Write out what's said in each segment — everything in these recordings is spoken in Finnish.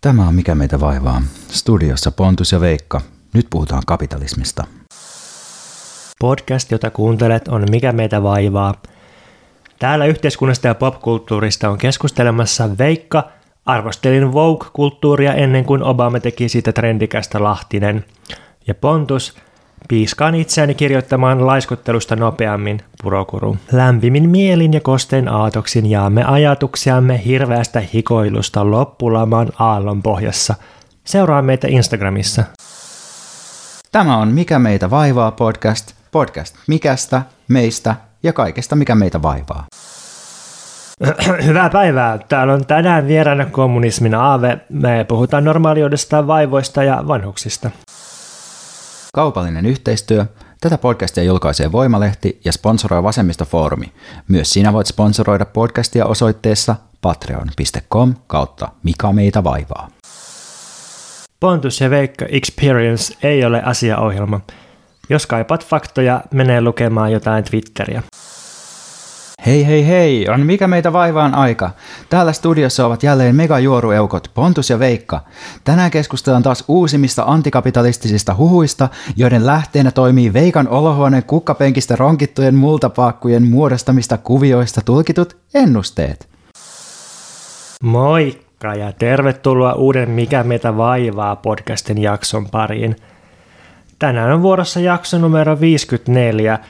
Tämä on Mikä meitä vaivaa. Studiossa Pontus ja Veikka. Nyt puhutaan kapitalismista. Podcast, jota kuuntelet, on Mikä meitä vaivaa. Täällä yhteiskunnasta ja popkulttuurista on keskustelemassa Veikka. Arvostelin Vogue-kulttuuria ennen kuin Obama teki siitä trendikästä Lahtinen. Ja Pontus – Piiskaan itseäni kirjoittamaan laiskottelusta nopeammin, purokuru. Lämpimin mielin ja kostein aatoksin jaamme ajatuksiamme hirveästä hikoilusta loppulaman aallon pohjassa. Seuraa meitä Instagramissa. Tämä on Mikä meitä vaivaa podcast. Podcast mikästä, meistä ja kaikesta, mikä meitä vaivaa. Hyvää päivää. Täällä on tänään vieraana kommunismin aave. Me puhutaan normaaliudesta, vaivoista ja vanhuksista. Kaupallinen yhteistyö. Tätä podcastia julkaisee Voimalehti ja sponsoroi Vasemmistofoorumi. Myös sinä voit sponsoroida podcastia osoitteessa patreon.com kautta Mikä meitä vaivaa. Pontus ja Veikka Experience ei ole asiaohjelma. Jos kaipaat faktoja, menee lukemaan jotain Twitteriä. Hei hei hei, on mikä meitä vaivaan aika. Täällä studiossa ovat jälleen megajuorueukot Pontus ja Veikka. Tänään keskustellaan taas uusimmista antikapitalistisista huhuista, joiden lähteenä toimii Veikan olohuoneen kukkapenkistä ronkittujen multapaakkujen muodostamista kuvioista tulkitut ennusteet. Moikka ja tervetuloa uuden Mikä meitä vaivaa podcastin jakson pariin. Tänään on vuorossa jakso numero 54 –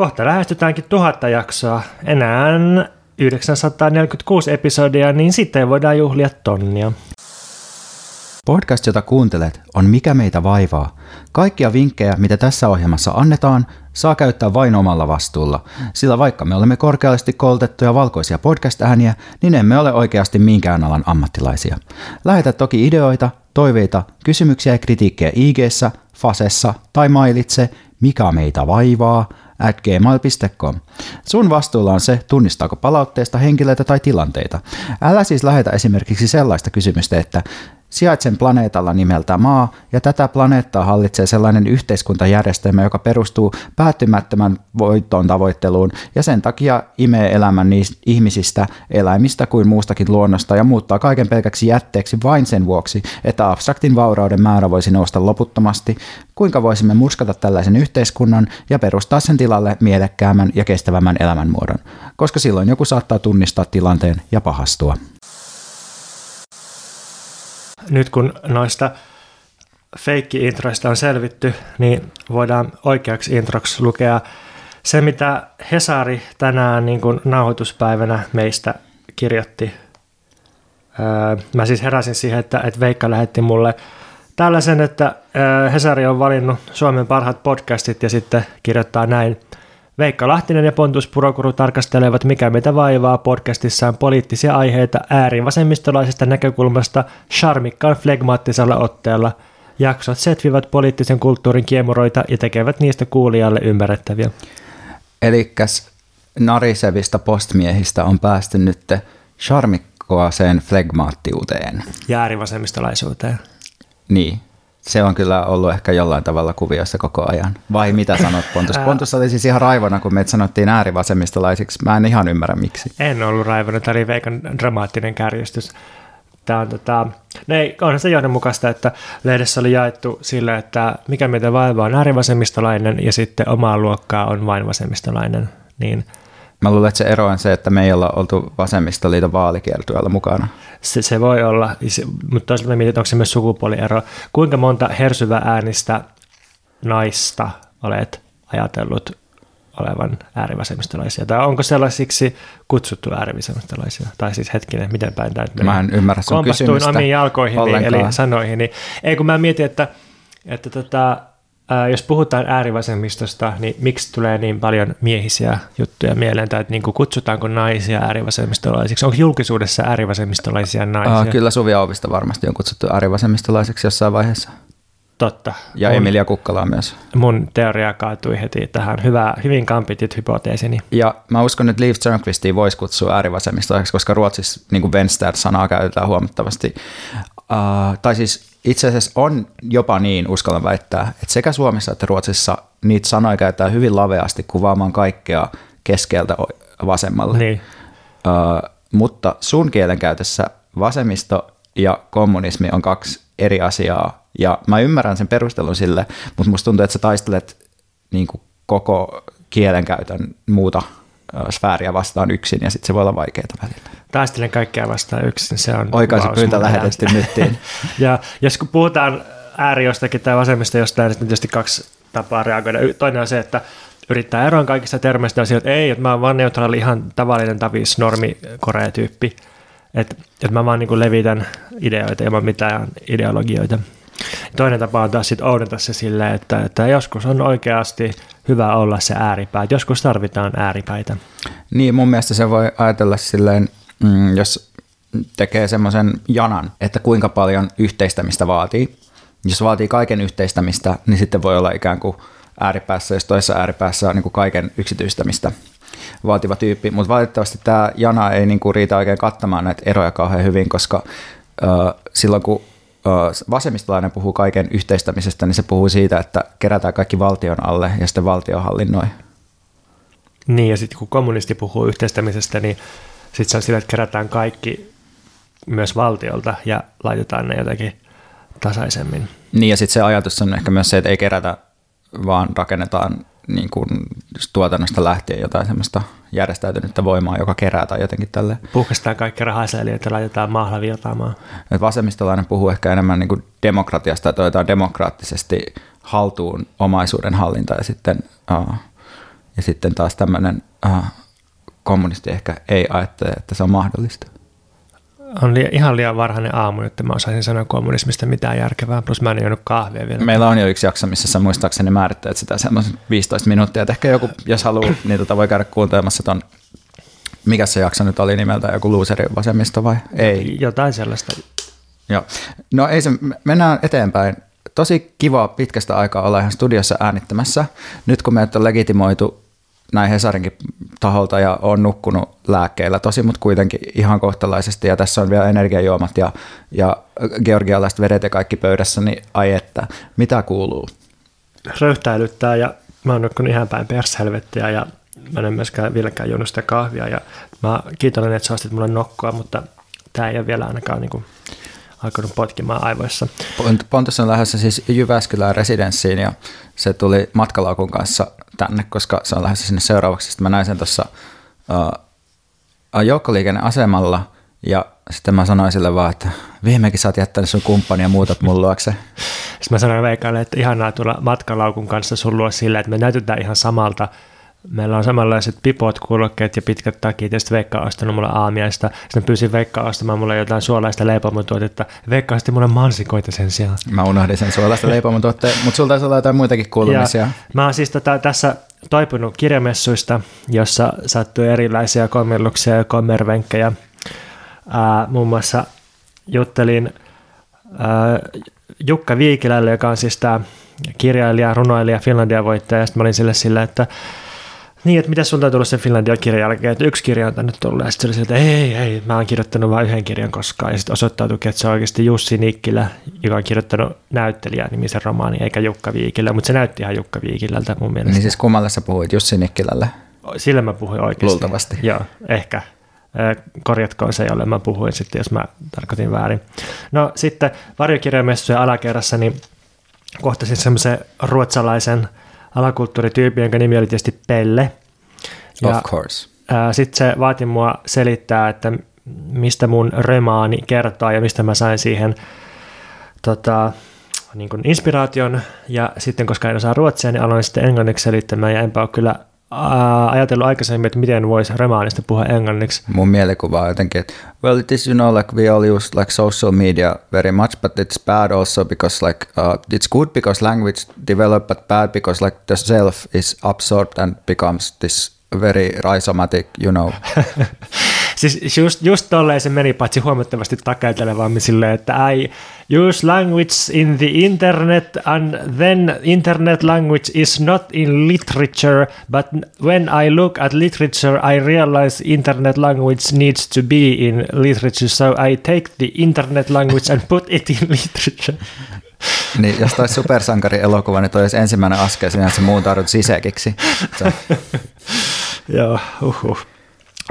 Kohta lähestytäänkin tuhatta jaksoa. Enää 946 episodia, niin sitten voidaan juhlia tonnia. Podcast, jota kuuntelet, on Mikä meitä vaivaa. Kaikkia vinkkejä, mitä tässä ohjelmassa annetaan, saa käyttää vain omalla vastuulla, sillä vaikka me olemme korkeasti koulutettuja valkoisia podcast-ääniä, niin emme ole oikeasti minkään alan ammattilaisia. Lähetä toki ideoita, toiveita, kysymyksiä ja kritiikkejä ig Fasessa tai mailitse Mikä meitä vaivaa – at gmail.com. Sun vastuulla on se, tunnistaako palautteesta henkilöitä tai tilanteita. Älä siis lähetä esimerkiksi sellaista kysymystä, että Sijaitsen planeetalla nimeltä Maa, ja tätä planeettaa hallitsee sellainen yhteiskuntajärjestelmä, joka perustuu päättymättömän voiton tavoitteluun, ja sen takia imee elämän niistä ihmisistä, eläimistä kuin muustakin luonnosta, ja muuttaa kaiken pelkäksi jätteeksi vain sen vuoksi, että abstraktin vaurauden määrä voisi nousta loputtomasti. Kuinka voisimme murskata tällaisen yhteiskunnan ja perustaa sen tilalle mielekkäämän ja kestävämmän elämänmuodon, koska silloin joku saattaa tunnistaa tilanteen ja pahastua nyt kun noista feikki-introista on selvitty, niin voidaan oikeaksi introksi lukea se, mitä Hesari tänään niin kuin nauhoituspäivänä meistä kirjoitti. Öö, mä siis heräsin siihen, että, että Veikka lähetti mulle tällaisen, että öö, Hesari on valinnut Suomen parhaat podcastit ja sitten kirjoittaa näin – Veikka Lahtinen ja Pontus Purokuru tarkastelevat Mikä meitä vaivaa podcastissaan poliittisia aiheita äärivasemmistolaisesta näkökulmasta charmikkaan flegmaattisella otteella. Jaksot setvivät poliittisen kulttuurin kiemuroita ja tekevät niistä kuulijalle ymmärrettäviä. Eli narisevista postmiehistä on päästy nyt charmikkoaseen flegmaattiuteen. Ja äärivasemmistolaisuuteen. Niin se on kyllä ollut ehkä jollain tavalla kuviossa koko ajan. Vai mitä sanot Pontus? Pontus oli siis ihan raivona, kun meitä sanottiin äärivasemmistolaisiksi. Mä en ihan ymmärrä miksi. En ollut raivona, tämä oli Veikan dramaattinen kärjestys. Tämä on, tota, ne, onhan se johdonmukaista, että lehdessä oli jaettu sille, että mikä meitä vaivaa on äärivasemmistolainen ja sitten omaa luokkaa on vain vasemmistolainen. Niin Mä luulen, että se ero on se, että me ei olla oltu vasemmistoliiton vaalikiertueella mukana. Se, se voi olla, mutta toisaalta mietin, onko se myös sukupuoliero. Kuinka monta hersyvä äänistä naista olet ajatellut olevan äärivasemmistolaisia? Tai onko sellaisiksi kutsuttu äärivasemmistolaisia? Tai siis hetkinen, miten päin tämä Mä en ymmärrä sun kysymystä omiin jalkoihin, eli sanoihin. Ei kun mä mietin, että, että tota, jos puhutaan äärivasemmistosta, niin miksi tulee niin paljon miehisiä juttuja mieleen, tai että niin kuin kutsutaanko naisia äärivasemmistolaisiksi? Onko julkisuudessa äärivasemmistolaisia naisia? Kyllä Suvi Auvista varmasti on kutsuttu äärivasemmistolaiseksi jossain vaiheessa. Totta. Ja mun, Emilia Kukkalaa myös. Mun teoria kaatui heti tähän. Hyvä, hyvin kampitit hypoteesini. Ja mä uskon, että Liv Törnqvistia voisi kutsua äärivasemmistolaiseksi, koska Ruotsissa niin Vänster-sanaa käytetään huomattavasti. Uh, tai siis itse asiassa on jopa niin, uskallan väittää, että sekä Suomessa että Ruotsissa niitä sanoja käytetään hyvin laveasti kuvaamaan kaikkea keskeltä vasemmalle. Niin. Ö, mutta sun kielenkäytössä vasemmisto ja kommunismi on kaksi eri asiaa. Ja mä ymmärrän sen perustelun sille, mutta musta tuntuu, että sä taistelet niin kuin koko kielenkäytön muuta sfääriä vastaan yksin, ja sitten se voi olla vaikeaa välillä. Taistelen kaikkea vastaan yksin, se on Oikaisu kuvaus pyyntö mun lähetetty nyttiin. Ja jos kun puhutaan ääri jostakin tai vasemmista jostain, niin tietysti kaksi tapaa reagoida. Toinen on se, että yrittää eroon kaikista termeistä ja sillä, että ei, että mä oon vaan neutraali, ihan tavallinen tavis, normi, korea tyyppi. Että, että mä vaan niin levitän ideoita ilman mitään ideologioita. Toinen tapa on taas sitten oudata se silleen, että, että joskus on oikeasti hyvä olla se ääripää. että Joskus tarvitaan ääripäitä. Niin, mun mielestä se voi ajatella silleen, mm, jos tekee semmoisen janan, että kuinka paljon yhteistämistä vaatii. Jos vaatii kaiken yhteistämistä, niin sitten voi olla ikään kuin ääripäässä, jos toisessa ääripäässä on niin kuin kaiken yksityistämistä vaativa tyyppi. Mutta valitettavasti tämä jana ei niin kuin riitä oikein kattamaan näitä eroja kauhean hyvin, koska ö, silloin kun vasemmistolainen puhuu kaiken yhteistämisestä, niin se puhuu siitä, että kerätään kaikki valtion alle ja sitten valtio hallinnoi. Niin, ja sitten kun kommunisti puhuu yhteistämisestä, niin sitten se on sillä, että kerätään kaikki myös valtiolta ja laitetaan ne jotenkin tasaisemmin. Niin ja sitten se ajatus on ehkä myös se, että ei kerätä, vaan rakennetaan niin kuin tuotannosta lähtien jotain semmoista järjestäytynyttä voimaa, joka kerää tai jotenkin tälle. Puhkaistaan kaikki rahaseliöitä ja laitetaan maahla virtaamaan. Et vasemmistolainen puhuu ehkä enemmän niin kuin demokratiasta, että otetaan demokraattisesti haltuun omaisuuden hallinta ja sitten, uh, ja sitten taas tämmöinen uh, kommunisti ehkä ei ajattele, että se on mahdollista. On li- ihan liian varhainen aamu, että mä osaisin sanoa kommunismista mitään järkevää, plus mä en juonut kahvia vielä. Meillä on jo yksi jakso, missä sä muistaakseni määrittelet sitä semmoisen 15 minuuttia, että ehkä joku, jos haluaa, niin tota voi käydä kuuntelemassa ton, mikä se jakso nyt oli nimeltä, joku looseri vasemmista vai ei? Jotain sellaista. Joo. No ei se, mennään eteenpäin. Tosi kiva pitkästä aikaa olla ihan studiossa äänittämässä. Nyt kun meidät on legitimoitu näin Hesarinkin taholta ja on nukkunut lääkkeillä, tosi mutta kuitenkin ihan kohtalaisesti ja tässä on vielä energiajuomat ja, ja georgialaiset vedet ja kaikki pöydässä, niin ai että, mitä kuuluu? Röyhtäilyttää ja mä oon nukkunut ihan päin pershelvettiä ja mä en myöskään vieläkään juonut sitä kahvia ja mä kiitollinen, että sä ostit mulle nokkua, mutta tää ei ole vielä ainakaan niin kuin alkanut potkimaan aivoissa. Pont- Pontus on lähdössä siis Jyväskylään residenssiin ja se tuli matkalaukun kanssa tänne, koska se on lähdössä sinne seuraavaksi. Sitten mä näin sen tuossa uh, joukkoliikenneasemalla ja sitten mä sanoin sille vaan, että viimekin sä oot jättänyt sun kumppani ja muutat mun luokse. Sitten mä sanoin Veikalle, että ihanaa tulla matkalaukun kanssa sun luo silleen, että me näytetään ihan samalta. Meillä on samanlaiset pipot, kuulokkeet ja pitkät takit, ja sitten Veikka on ostanut mulle aamiaista. Sitten pyysin Veikkaa ostamaan mulle jotain suolaista leipomotuotetta. Veikka osti mulle mansikoita sen sijaan. Mä unohdin sen suolaista leipomon tuotteen, mutta sulta taisi olla jotain muitakin kuulumisia. Ja mä oon siis tota, tässä toipunut kirjamessuista, jossa sattuu erilaisia kommelluksia ja kommervenkkejä. Ää, muun muassa juttelin ää, Jukka Viikilälle, joka on siis tämä kirjailija, runoilija, Finlandia voittaja, ja sitten mä olin sille sillä, että niin, että mitä sulta on tullut sen Finlandia-kirjan jälkeen, että yksi kirja on tänne tullut, ja sitten sieltä, ei, ei, mä oon kirjoittanut vain yhden kirjan koskaan, ja sitten osoittautuikin, että se on oikeasti Jussi Nikkilä, joka on kirjoittanut näyttelijä nimisen romaani, eikä Jukka Viikilä, mutta se näytti ihan Jukka Viikilältä mun mielestä. Niin siis kummalle sä puhuit, Jussi Nikkilälle? Sillä mä puhuin oikeasti. Luultavasti. Joo, ehkä. Korjatkoon se, jolle mä puhuin sitten, jos mä tarkoitin väärin. No sitten varjokirjamessujen alakerrassa, niin kohtasin semmoisen ruotsalaisen alakulttuurityypin, jonka nimi oli tietysti Pelle. Of course. Sitten se vaati mua selittää, että mistä mun römaani kertoo ja mistä mä sain siihen tota, niin kuin inspiraation. Ja sitten, koska en osaa ruotsia, niin aloin sitten englanniksi selittämään ja enpä ole kyllä ajatellut aikaisemmin, että miten voisi romaanista puhua englanniksi. Mun mielikuva on jotenkin, että well it is you know like we all use like social media very much but it's bad also because like uh, it's good because language develop but bad because like the self is absorbed and becomes this very rhizomatic, you know. Siis just, just tolleen se meni, paitsi huomattavasti takeltelevammin silleen, että I use language in the internet and then internet language is not in literature, but when I look at literature I realize internet language needs to be in literature, so I take the internet language and put it in literature. niin jos toi supersankari elokuva, niin toi olisi ensimmäinen askel sinä, että se muuntaudu sisäkiksi. Joo, uhuh.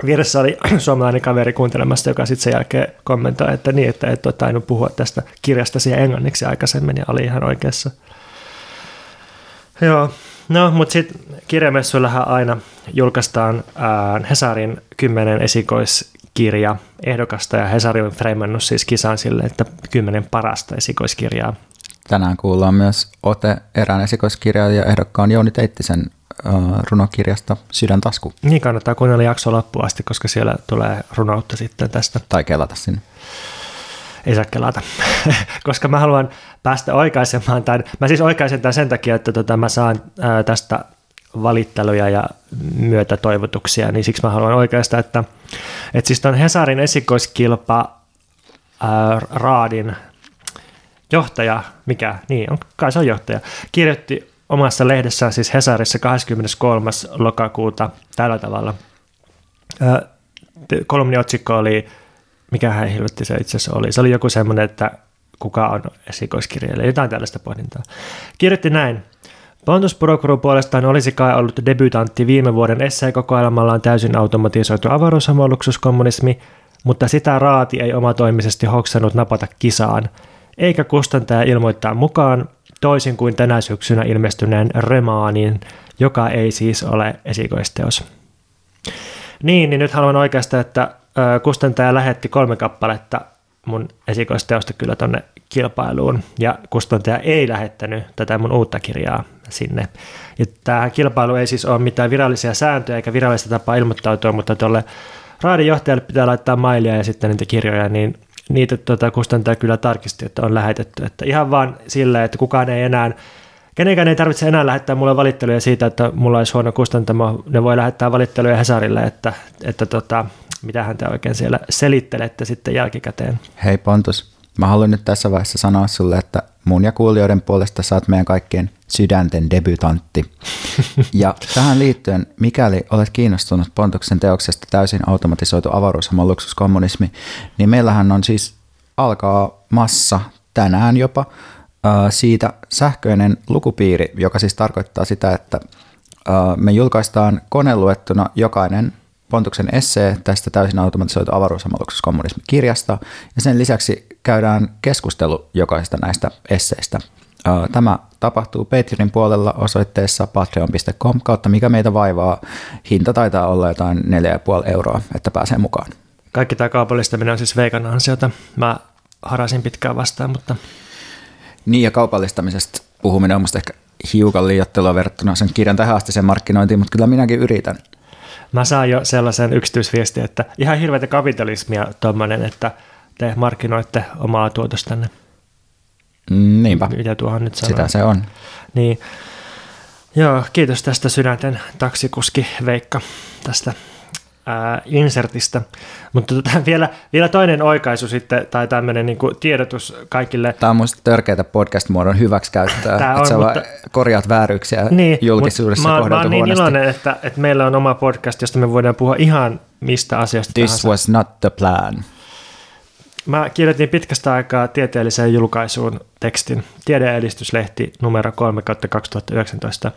Vieressä oli suomalainen kaveri kuuntelemassa, joka sitten sen jälkeen kommentoi, että niin, että et ole tainnut puhua tästä kirjasta siihen englanniksi aikaisemmin, ja oli ihan oikeassa. Joo, no mutta sitten kirjamessuillahan aina julkaistaan ää, Hesarin kymmenen esikoiskirja ehdokasta, ja Hesari on freimannut siis kisan sille, että kymmenen parasta esikoiskirjaa. Tänään kuullaan myös Ote erään esikoiskirjailija ehdokkaan Jouni Teittisen runokirjasta Sydäntasku. Niin kannattaa kuunnella jakso loppuun asti, koska siellä tulee runoutta sitten tästä. Tai kelata sinne. Ei saa kelata, koska mä haluan päästä oikaisemaan tämän. Mä siis oikaisen tämän sen takia, että tota, mä saan ää, tästä valitteluja ja myötätoivotuksia, niin siksi mä haluan oikeastaan, että, että siis ton Hesarin esikoiskilpa ää, Raadin johtaja, mikä, niin on, kai se on johtaja, kirjoitti omassa lehdessään, siis Hesarissa 23. lokakuuta tällä tavalla. Kolumniotsikko oli, mikä hän hilvetti se itse asiassa oli, se oli joku semmoinen, että kuka on esikoiskirjailija, jotain tällaista pohdintaa. Kirjoitti näin. Pontus Prokuru puolestaan olisi kai ollut debutantti viime vuoden esseekokoelmallaan täysin automatisoitu avaruushamoluksuskommunismi, mutta sitä raati ei omatoimisesti hoksannut napata kisaan, eikä kustantaja ilmoittaa mukaan, toisin kuin tänä syksynä ilmestyneen Remaanin, joka ei siis ole esikoisteos. Niin, niin nyt haluan oikeastaan, että kustantaja lähetti kolme kappaletta mun esikoisteosta kyllä tonne kilpailuun, ja kustantaja ei lähettänyt tätä mun uutta kirjaa sinne. Ja tämä kilpailu ei siis ole mitään virallisia sääntöjä eikä virallista tapaa ilmoittautua, mutta tuolle raadijohtajalle pitää laittaa mailia ja sitten niitä kirjoja, niin niitä tuota, kustantaja kyllä tarkisti, että on lähetetty. Että ihan vaan silleen, että kukaan ei enää, kenenkään ei tarvitse enää lähettää mulle valitteluja siitä, että mulla olisi huono kustantamo. Ne voi lähettää valitteluja Hesarille, että, että tota, mitä te oikein siellä selittelette sitten jälkikäteen. Hei Pontus, mä haluan nyt tässä vaiheessa sanoa sulle, että mun ja kuulijoiden puolesta saat meidän kaikkien sydänten debutantti. Ja tähän liittyen, mikäli olet kiinnostunut Pontuksen teoksesta täysin automatisoitu avaruushamon luksuskommunismi, niin meillähän on siis alkaa massa tänään jopa siitä sähköinen lukupiiri, joka siis tarkoittaa sitä, että me julkaistaan koneluettuna jokainen Pontuksen essee tästä täysin automatisoitu avaruushamoluksuskommunismi-kirjasta, ja sen lisäksi käydään keskustelu jokaisesta näistä esseistä. Tämä tapahtuu Patreonin puolella osoitteessa patreon.com kautta mikä meitä vaivaa. Hinta taitaa olla jotain 4,5 euroa, että pääsee mukaan. Kaikki tämä kaupallistaminen on siis veikan ansiota. Mä harasin pitkään vastaan, mutta... Niin ja kaupallistamisesta puhuminen on musta ehkä hiukan liiottelua verrattuna sen kirjan tähän asti sen markkinointiin, mutta kyllä minäkin yritän. Mä saan jo sellaisen yksityisviestin, että ihan hirveätä kapitalismia tuommoinen, että te markkinoitte omaa tuotostanne. Niinpä. Mitä tuohon nyt sanoo. Sitä se on. Niin. Joo, kiitos tästä sydänten taksikuski Veikka tästä ää, insertistä. Mutta tota, vielä, vielä toinen oikaisu sitten, tai tämmöinen niin tiedotus kaikille. Tämä on musta törkeätä podcast-muodon hyväksikäyttöä, Tämä että on, sä mutta... korjaat vääryyksiä niin, julkisuudessa mä, mä oon niin iloinen, että, että meillä on oma podcast, josta me voidaan puhua ihan mistä asiasta This tahansa. was not the plan. Mä kirjoitin pitkästä aikaa tieteelliseen julkaisuun tekstin, Tiedeedistyslehti numero 3 2019.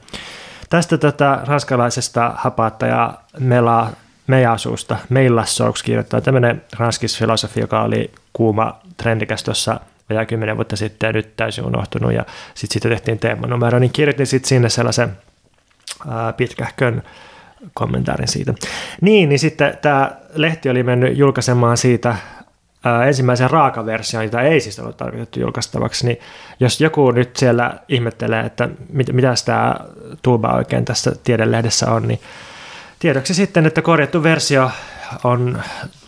Tästä tätä ranskalaisesta hapattaja Mela Meijasuusta, Meillassouks kirjoittaa tämmöinen ranskisfilosofi, joka oli kuuma trendikäs tuossa vajaa kymmenen vuotta sitten ja nyt täysin unohtunut ja sitten siitä tehtiin teemanumero, niin kirjoitin sitten sinne sellaisen pitkähkön kommentaarin siitä. Niin, niin sitten tämä lehti oli mennyt julkaisemaan siitä ensimmäisen raakaversion, jota ei siis ollut tarkoitettu julkaistavaksi, niin jos joku nyt siellä ihmettelee, että mit, mitä tämä tuuba oikein tässä tiedelehdessä on, niin tiedoksi sitten, että korjattu versio on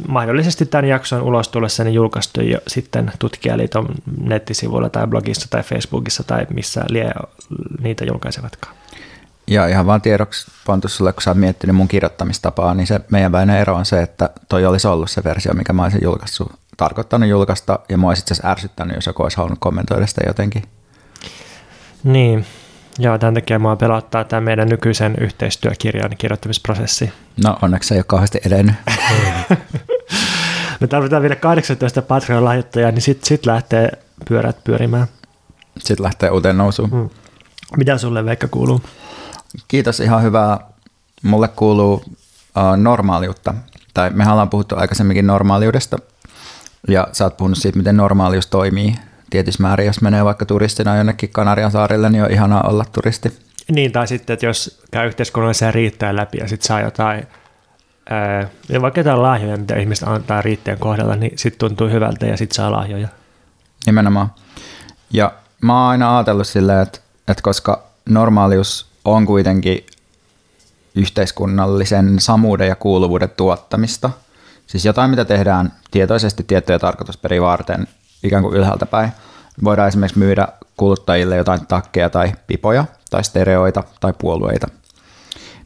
mahdollisesti tämän jakson ulos tullessa niin julkaistu jo sitten tutkijaliiton nettisivuilla tai blogissa tai Facebookissa tai missä lie niitä julkaisevatkaan. Ja ihan vaan tiedoksi Pontus sulle, kun sä oot miettinyt mun kirjoittamistapaa, niin se meidän välinen ero on se, että toi olisi ollut se versio, mikä mä olisin julkaissut tarkoittanut julkaista, ja mua olisi itse asiassa ärsyttänyt, jos joku olisi halunnut kommentoida sitä jotenkin. Niin, Joo, tämän takia mua pelottaa tämä meidän nykyisen yhteistyökirjan kirjoittamisprosessi. No onneksi se ei ole kauheasti edennyt. Me tarvitaan vielä 18 Patreon-lahjoittajaa, niin sitten sit lähtee pyörät pyörimään. Sitten lähtee uuteen nousuun. Hmm. Mitä sulle Veikka kuuluu? Kiitos, ihan hyvää mulle kuuluu uh, normaaliutta, tai me ollaan puhuttu aikaisemminkin normaaliudesta, ja sä oot puhunut siitä, miten normaalius toimii tietyssä määrin, jos menee vaikka turistina jonnekin Kanarian saarille, niin on ihanaa olla turisti. Niin, tai sitten, että jos käy yhteiskunnallisen riittää läpi ja sitten saa jotain, ää, vaikka jotain lahjoja, mitä ihmiset antaa riitteen kohdalla, niin sitten tuntuu hyvältä ja sitten saa lahjoja. Nimenomaan. Ja mä oon aina ajatellut silleen, että, että koska normaalius on kuitenkin yhteiskunnallisen samuuden ja kuuluvuuden tuottamista, siis jotain, mitä tehdään tietoisesti tiettyjä tarkoitusperiä varten ikään kuin ylhäältä päin. Voidaan esimerkiksi myydä kuluttajille jotain takkeja tai pipoja tai stereoita tai puolueita.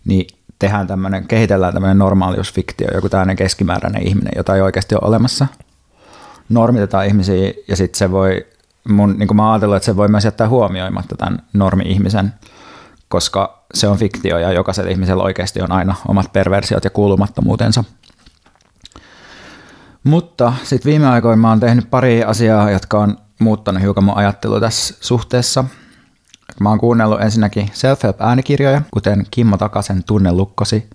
Niin tehdään tämmöinen, kehitellään tämmöinen normaaliusfiktio, joku tämmöinen keskimääräinen ihminen, jota ei oikeasti ole olemassa. Normitetaan ihmisiä ja sitten se voi, mun, niin kuin mä ajatellut, että se voi myös jättää huomioimatta tämän normi-ihmisen, koska se on fiktio ja jokaisella ihmisellä oikeasti on aina omat perversiot ja kuulumattomuutensa. Mutta sitten viime aikoina mä oon tehnyt pari asiaa, jotka on muuttanut hiukan mun ajattelua tässä suhteessa. Mä oon kuunnellut ensinnäkin self-help-äänikirjoja, kuten Kimmo Takasen Tunnelukkosi,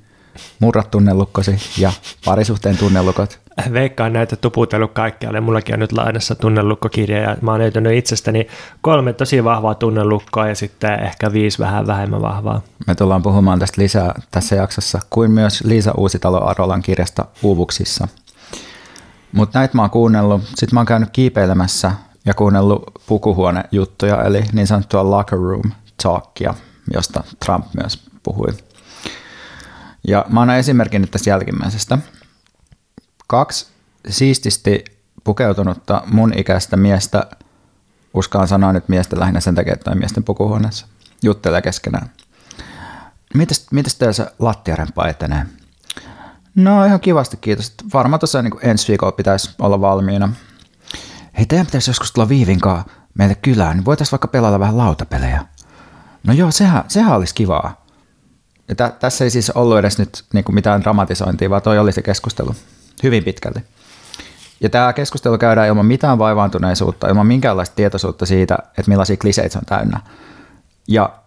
Murrat tunnelukkosi ja Parisuhteen tunnelukot. Veikkaan näitä tuputellut kaikkialle. Mullakin on nyt lainassa tunnelukkokirja ja mä oon löytänyt itsestäni kolme tosi vahvaa tunnelukkoa ja sitten ehkä viisi vähän vähemmän vahvaa. Me tullaan puhumaan tästä lisää tässä jaksossa, kuin myös Liisa Uusitalo Arolan kirjasta Uuvuksissa – mutta näitä mä oon kuunnellut. Sitten mä oon käynyt kiipeilemässä ja kuunnellut pukuhuonejuttuja, eli niin sanottua locker room talkia, josta Trump myös puhui. Ja mä annan esimerkin nyt tästä jälkimmäisestä. Kaksi siististi pukeutunutta mun ikäistä miestä, uskaan sanoa nyt miestä lähinnä sen takia, että on miesten pukuhuoneessa, juttelee keskenään. Mitäs, mitäs teillä se lattiarempa etenee? No ihan kivasti, kiitos. Varmaan tuossa niin ensi viikolla pitäisi olla valmiina. Hei, teidän pitäisi joskus tulla Viivinkaan meille kylään, niin voitaisiin vaikka pelata vähän lautapelejä. No joo, sehän, sehän olisi kivaa. Ja tä, tässä ei siis ollut edes nyt niin kuin mitään dramatisointia, vaan toi oli se keskustelu hyvin pitkälti. Ja tämä keskustelu käydään ilman mitään vaivaantuneisuutta, ilman minkäänlaista tietoisuutta siitä, että millaisia kliseitä se on täynnä. Ja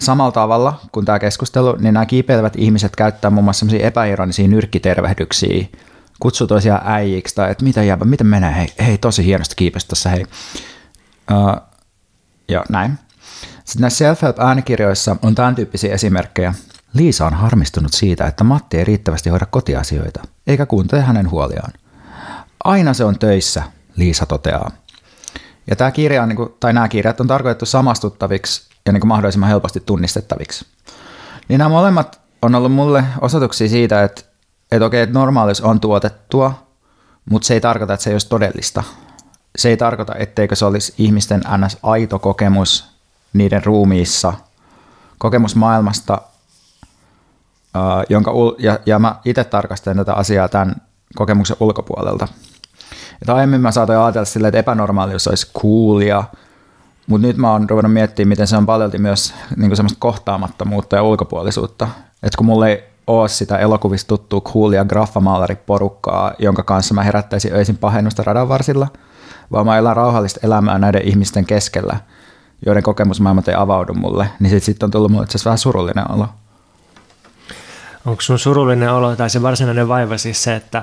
samalla tavalla kuin tämä keskustelu, niin nämä kiipeilevät ihmiset käyttää muun muassa sellaisia epäironisia nyrkkitervehdyksiä, kutsuu toisia äijiksi tai että mitä jääpä, miten menee, hei, hei tosi hienosti kiipestä tässä, hei. Uh, ja näin. Sitten näissä self-help-äänikirjoissa on tämän tyyppisiä esimerkkejä. Liisa on harmistunut siitä, että Matti ei riittävästi hoida kotiasioita, eikä kuuntele hänen huoliaan. Aina se on töissä, Liisa toteaa. Ja tämä kirja on, niin kuin, tai nämä kirjat on tarkoitettu samastuttaviksi ja niin kuin mahdollisimman helposti tunnistettaviksi. Niin nämä molemmat on ollut mulle osoituksia siitä, että, että okei, että normaalius on tuotettua, mutta se ei tarkoita, että se ei olisi todellista. Se ei tarkoita, etteikö se olisi ihmisten ns. aito kokemus niiden ruumiissa, kokemus maailmasta, jonka, ja, ja mä itse tarkastelen tätä asiaa tämän kokemuksen ulkopuolelta. Et aiemmin mä saatoin ajatella silleen, että epänormaalius olisi coolia, mutta nyt mä oon ruvennut miettimään, miten se on paljon myös niin semmoista kohtaamattomuutta ja ulkopuolisuutta. Että kun mulla ei ole sitä elokuvista tuttua coolia graffamaalariporukkaa, jonka kanssa mä herättäisin öisin pahennusta radan varsilla, vaan mä elän rauhallista elämää näiden ihmisten keskellä, joiden kokemusmaailmat ei avaudu mulle, niin sitten sit on tullut mulle itse vähän surullinen olo. Onko sun surullinen olo tai se varsinainen vaiva siis se, että,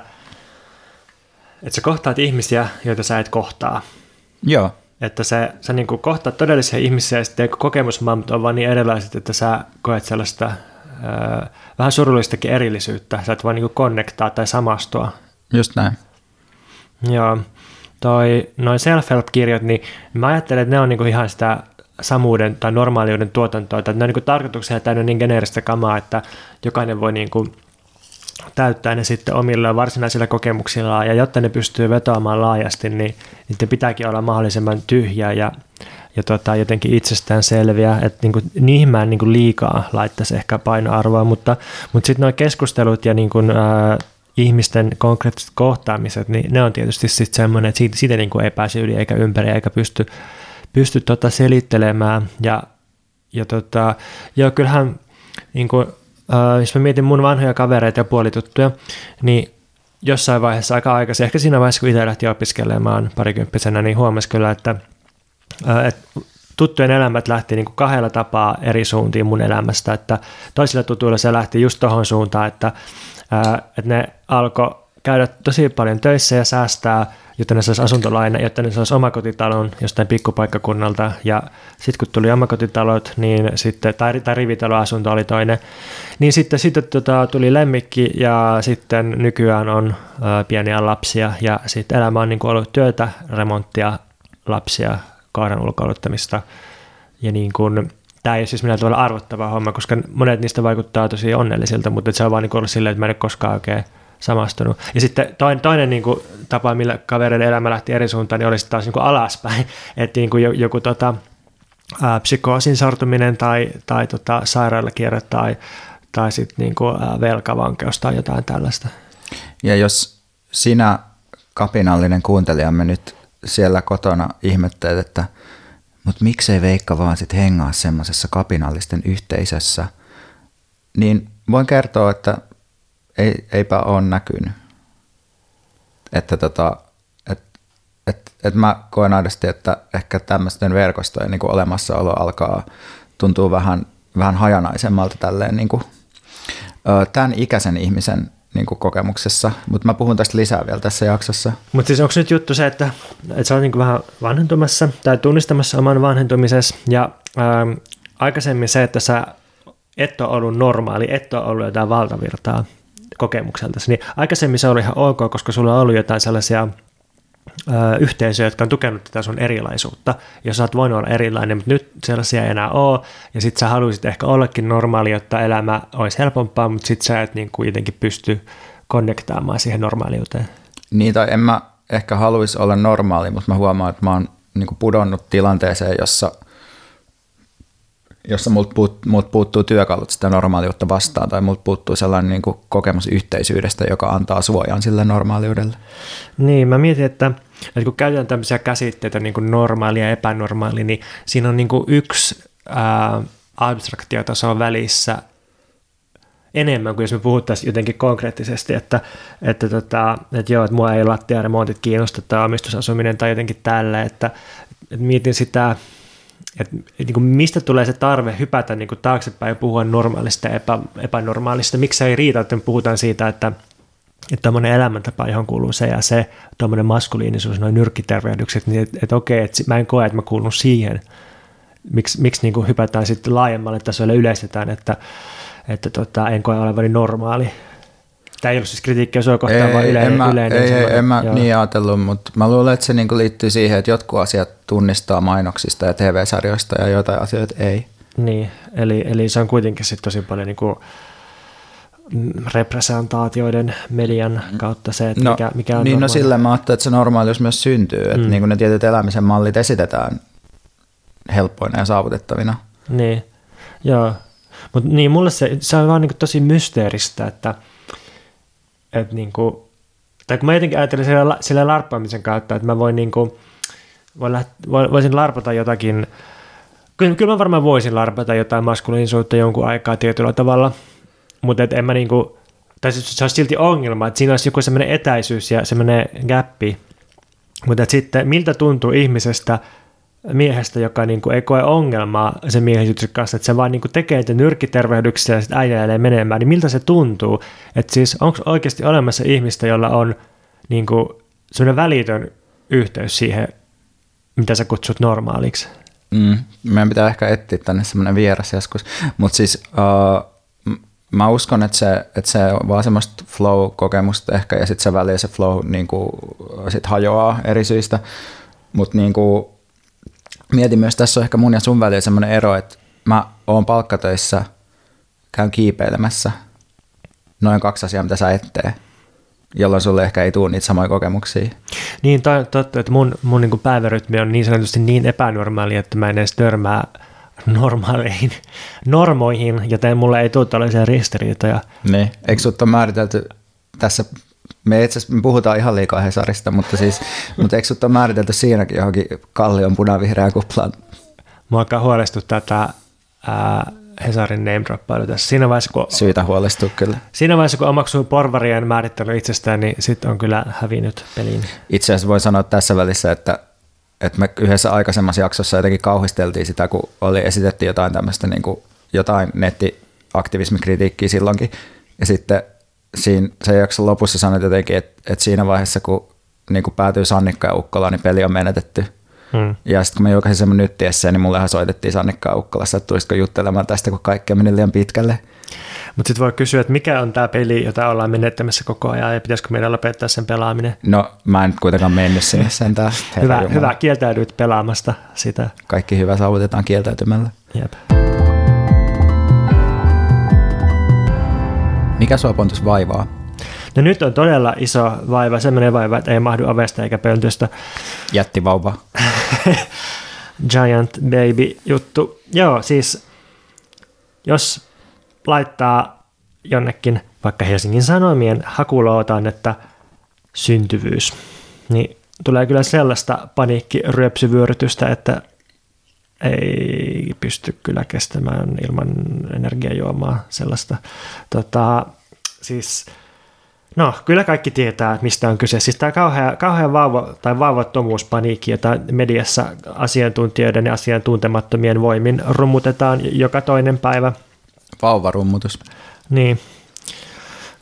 että sä kohtaat ihmisiä, joita sä et kohtaa? Joo. Että sä, sä niin kuin kohtaat todellisia ihmisiä ja sitten kokemusmaailmat on vaan niin erilaiset, että sä koet sellaista ää, vähän surullistakin erillisyyttä. Sä et vaan niin kuin konnektaa tai samastua. Just näin. Joo. Toi, noin self-help-kirjat, niin mä ajattelen, että ne on niin kuin ihan sitä samuuden tai normaaliuden tuotantoa. Että ne on niin tarkoituksena täynnä niin geneeristä kamaa, että jokainen voi niin kuin täyttää ne sitten omilla varsinaisilla kokemuksillaan, ja jotta ne pystyy vetoamaan laajasti, niin niiden pitääkin olla mahdollisimman tyhjä ja, ja tota, jotenkin itsestään selviä, että niin kuin, niihin mä en niin kuin liikaa laittaisi ehkä painoarvoa, mutta, mutta sitten nuo keskustelut ja niin kuin, ää, ihmisten konkreettiset kohtaamiset, niin ne on tietysti sitten semmoinen, että siitä, siitä niin kuin ei pääse yli eikä ympäri eikä pysty, pysty tota selittelemään, ja, ja tota, joo, kyllähän niin kuin, Uh, jos mä mietin mun vanhoja kavereita ja puolituttuja, niin jossain vaiheessa aika aikaisin, ehkä siinä vaiheessa kun itse lähti opiskelemaan parikymppisenä, niin huomasi kyllä, että, uh, että tuttujen elämät lähti niin kuin kahdella tapaa eri suuntiin mun elämästä, että toisilla tutuilla se lähti just tohon suuntaan, että, ää, että ne alkoi käydä tosi paljon töissä ja säästää, jotta ne saisi asuntolaina, jotta ne saisi omakotitalon jostain pikkupaikkakunnalta. Ja sitten kun tuli omakotitalot, niin sitten, tai, tai rivitaloasunto oli toinen, niin sitten, sitten tota, tuli lemmikki ja sitten nykyään on ä, pieniä lapsia ja sitten elämä on niin kuin ollut työtä, remonttia, lapsia, koiran ulkoiluttamista ja niin kuin, tämä ei ole siis millään tavalla arvottava homma, koska monet niistä vaikuttaa tosi onnellisilta, mutta se on vaan niin ollut silleen, että mä en ole koskaan oikein samastunut. Ja sitten toinen, toinen niin kuin, tapa, millä kavereiden elämä lähti eri suuntaan, niin olisi taas niin kuin alaspäin. Että niin kuin joku tota, ää, psykoosin sortuminen tai, tai tota, sairaalakierre tai, tai sitten niin kuin, ää, velkavankeus tai jotain tällaista. Ja jos sinä kapinallinen kuuntelijamme nyt siellä kotona ihmettelet, että mutta miksei Veikka vaan sitten hengaa semmoisessa kapinallisten yhteisössä, niin voin kertoa, että ei, eipä ole näkynyt. Että tota, et, et, et mä koen aidosti, että ehkä tämmöisten verkostojen niin kuin olemassaolo alkaa tuntuu vähän, vähän hajanaisemmalta tälleen niin kuin, tämän ikäisen ihmisen niin kuin kokemuksessa, mutta mä puhun tästä lisää vielä tässä jaksossa. Mutta siis onko nyt juttu se, että, että sä oot niin vähän vanhentumassa tai tunnistamassa oman vanhentumisessa ja ää, aikaisemmin se, että sä et ole ollut normaali, et ole ollut jotain valtavirtaa, kokemukselta. Niin aikaisemmin se oli ihan ok, koska sulla on ollut jotain sellaisia yhteisöjä, jotka on tukenut tätä sun erilaisuutta, jos sä oot voinut olla erilainen, mutta nyt sellaisia ei enää ole, ja sit sä haluaisit ehkä ollakin normaali, jotta elämä olisi helpompaa, mutta sit sä et niin kuitenkin pysty konnektaamaan siihen normaaliuteen. Niin, tai en mä ehkä haluaisi olla normaali, mutta mä huomaan, että mä oon niin pudonnut tilanteeseen, jossa – jossa multa, puut, multa puuttuu työkalut sitä normaaliutta vastaan tai multa puuttuu sellainen niin kuin kokemus yhteisyydestä, joka antaa suojan sille normaaliudelle. Niin, mä mietin, että, että kun käytetään tämmöisiä käsitteitä niin kuin normaali ja epänormaali, niin siinä on niin kuin yksi ää, abstraktiotaso välissä enemmän kuin jos me puhuttaisiin jotenkin konkreettisesti, että, että, tota, että joo, että mua ei lattiaremontit kiinnosta tai omistusasuminen tai jotenkin tällä, että, että mietin sitä että niin kuin mistä tulee se tarve hypätä niin kuin taaksepäin ja puhua normaalista ja epä, epänormaalista. Miksi ei riitä, että me puhutaan siitä, että että tuommoinen elämäntapa, johon kuuluu se ja se, tuommoinen maskuliinisuus, noin nyrkkitervehdykset, niin että, että okei, että mä en koe, että mä kuulun siihen. Miksi, miksi niin hypätään sitten laajemmalle tasolle yleistetään, että, että tota, en koe olevani normaali. Tämä ei ollut siis kritiikkiä sua kohtaan, ei, vaan yleinen. En mä, yleinen ei, en mä niin ajatellut, mutta mä luulen, että se niinku liittyy siihen, että jotkut asiat tunnistaa mainoksista ja TV-sarjoista ja jotain asioita ei. Niin, eli, eli se on kuitenkin sit tosi paljon niinku representaatioiden median kautta se, että no, mikä, mikä on Niin, normaali. no sillä mä ajattelin, että se normaalius myös syntyy, että mm. niin ne tietyt elämisen mallit esitetään helppoina ja saavutettavina. Niin, joo. Mutta niin, mulle se, se on vaan niin tosi mysteeristä, että – että niin kuin, tai kun mä jotenkin ajattelin sillä, sillä larppaamisen kautta, että mä voin niin kuin, voin läht, voisin larpata jotakin, kyllä, kyllä mä varmaan voisin larpata jotain maskuliinisuutta jonkun aikaa tietyllä tavalla, mutta et en mä niin kuin, tai se olisi silti ongelma, että siinä olisi joku semmoinen etäisyys ja semmoinen gappi, mutta sitten miltä tuntuu ihmisestä, miehestä, joka niin kuin ei koe ongelmaa sen miehisyytensä kanssa, että se vaan niin kuin tekee niitä nyrkkitervehdyksiä ja sitten äijäilee menemään, niin miltä se tuntuu? Että siis onko oikeasti olemassa ihmistä, jolla on niin kuin sellainen välitön yhteys siihen, mitä sä kutsut normaaliksi? Mm, meidän pitää ehkä etsiä tänne semmoinen vieras joskus, mutta siis uh, mä uskon, että se, että se on vaan semmoista flow-kokemusta ehkä ja sitten se väliin se flow niin kuin, sit hajoaa eri syistä, mutta niin kuin, mietin myös, tässä on ehkä mun ja sun välillä semmoinen ero, että mä oon palkkatöissä, käyn kiipeilemässä, noin kaksi asiaa, mitä sä et tee, jolloin sulle ehkä ei tule niitä samoja kokemuksia. Niin, totta, että mun, mun niin päivärytmi on niin sanotusti niin epänormaali, että mä en edes törmää normaaleihin normoihin, joten mulle ei tule tällaisia ristiriitoja. Niin, eikö sut ole määritelty tässä me itse asiassa puhutaan ihan liikaa Hesarista, mutta siis, mutta eikö sut ole määritelty siinäkin johonkin kallion punavihreään kuplaan? Mua alkaa huolestuttaa tämä ää, Hesarin name droppailu tässä. Siinä vaiheessa, kun, Syytä huolestua kyllä. Siinä vaiheessa, kun omaksuu porvarien määrittely itsestään, niin sitten on kyllä hävinnyt peliin. Itse asiassa voi sanoa tässä välissä, että että me yhdessä aikaisemmassa jaksossa jotenkin kauhisteltiin sitä, kun oli esitetty jotain tämmöistä niin kuin, jotain nettiaktivismikritiikkiä silloinkin. Ja sitten siinä se jakson lopussa sanoit jotenkin, että, että siinä vaiheessa, kun niin kuin päätyy Sannikka ja Ukkola, niin peli on menetetty. Hmm. Ja sitten kun mä julkaisin semmoinen nyttiessä, niin mullehan soitettiin Sannikka ja Ukkolassa, että tulisiko juttelemaan tästä, kun kaikki meni liian pitkälle. Mutta sitten voi kysyä, että mikä on tämä peli, jota ollaan menettämässä koko ajan, ja pitäisikö meidän lopettaa sen pelaaminen? No, mä en kuitenkaan mennyt sinne sentään. hyvä, hyvä, kieltäydyt pelaamasta sitä. Kaikki hyvä saavutetaan kieltäytymällä. Jep. Mikä sua Pontus vaivaa? No nyt on todella iso vaiva, semmoinen vaiva, että ei mahdu ovesta eikä pöntöstä. Jättivauva. Giant baby juttu. Joo, siis jos laittaa jonnekin vaikka Helsingin Sanomien hakulootaan, että syntyvyys, niin tulee kyllä sellaista paniikkiryöpsyvyörytystä, että ei pysty kyllä kestämään ilman energiajuomaa sellaista. Tota, siis, no, kyllä kaikki tietää, mistä on kyse. Siis tämä kauhea, kauhea vauva, tai vauvattomuuspaniikki, jota mediassa asiantuntijoiden ja asiantuntemattomien voimin rummutetaan joka toinen päivä. Vauvarummutus. Niin.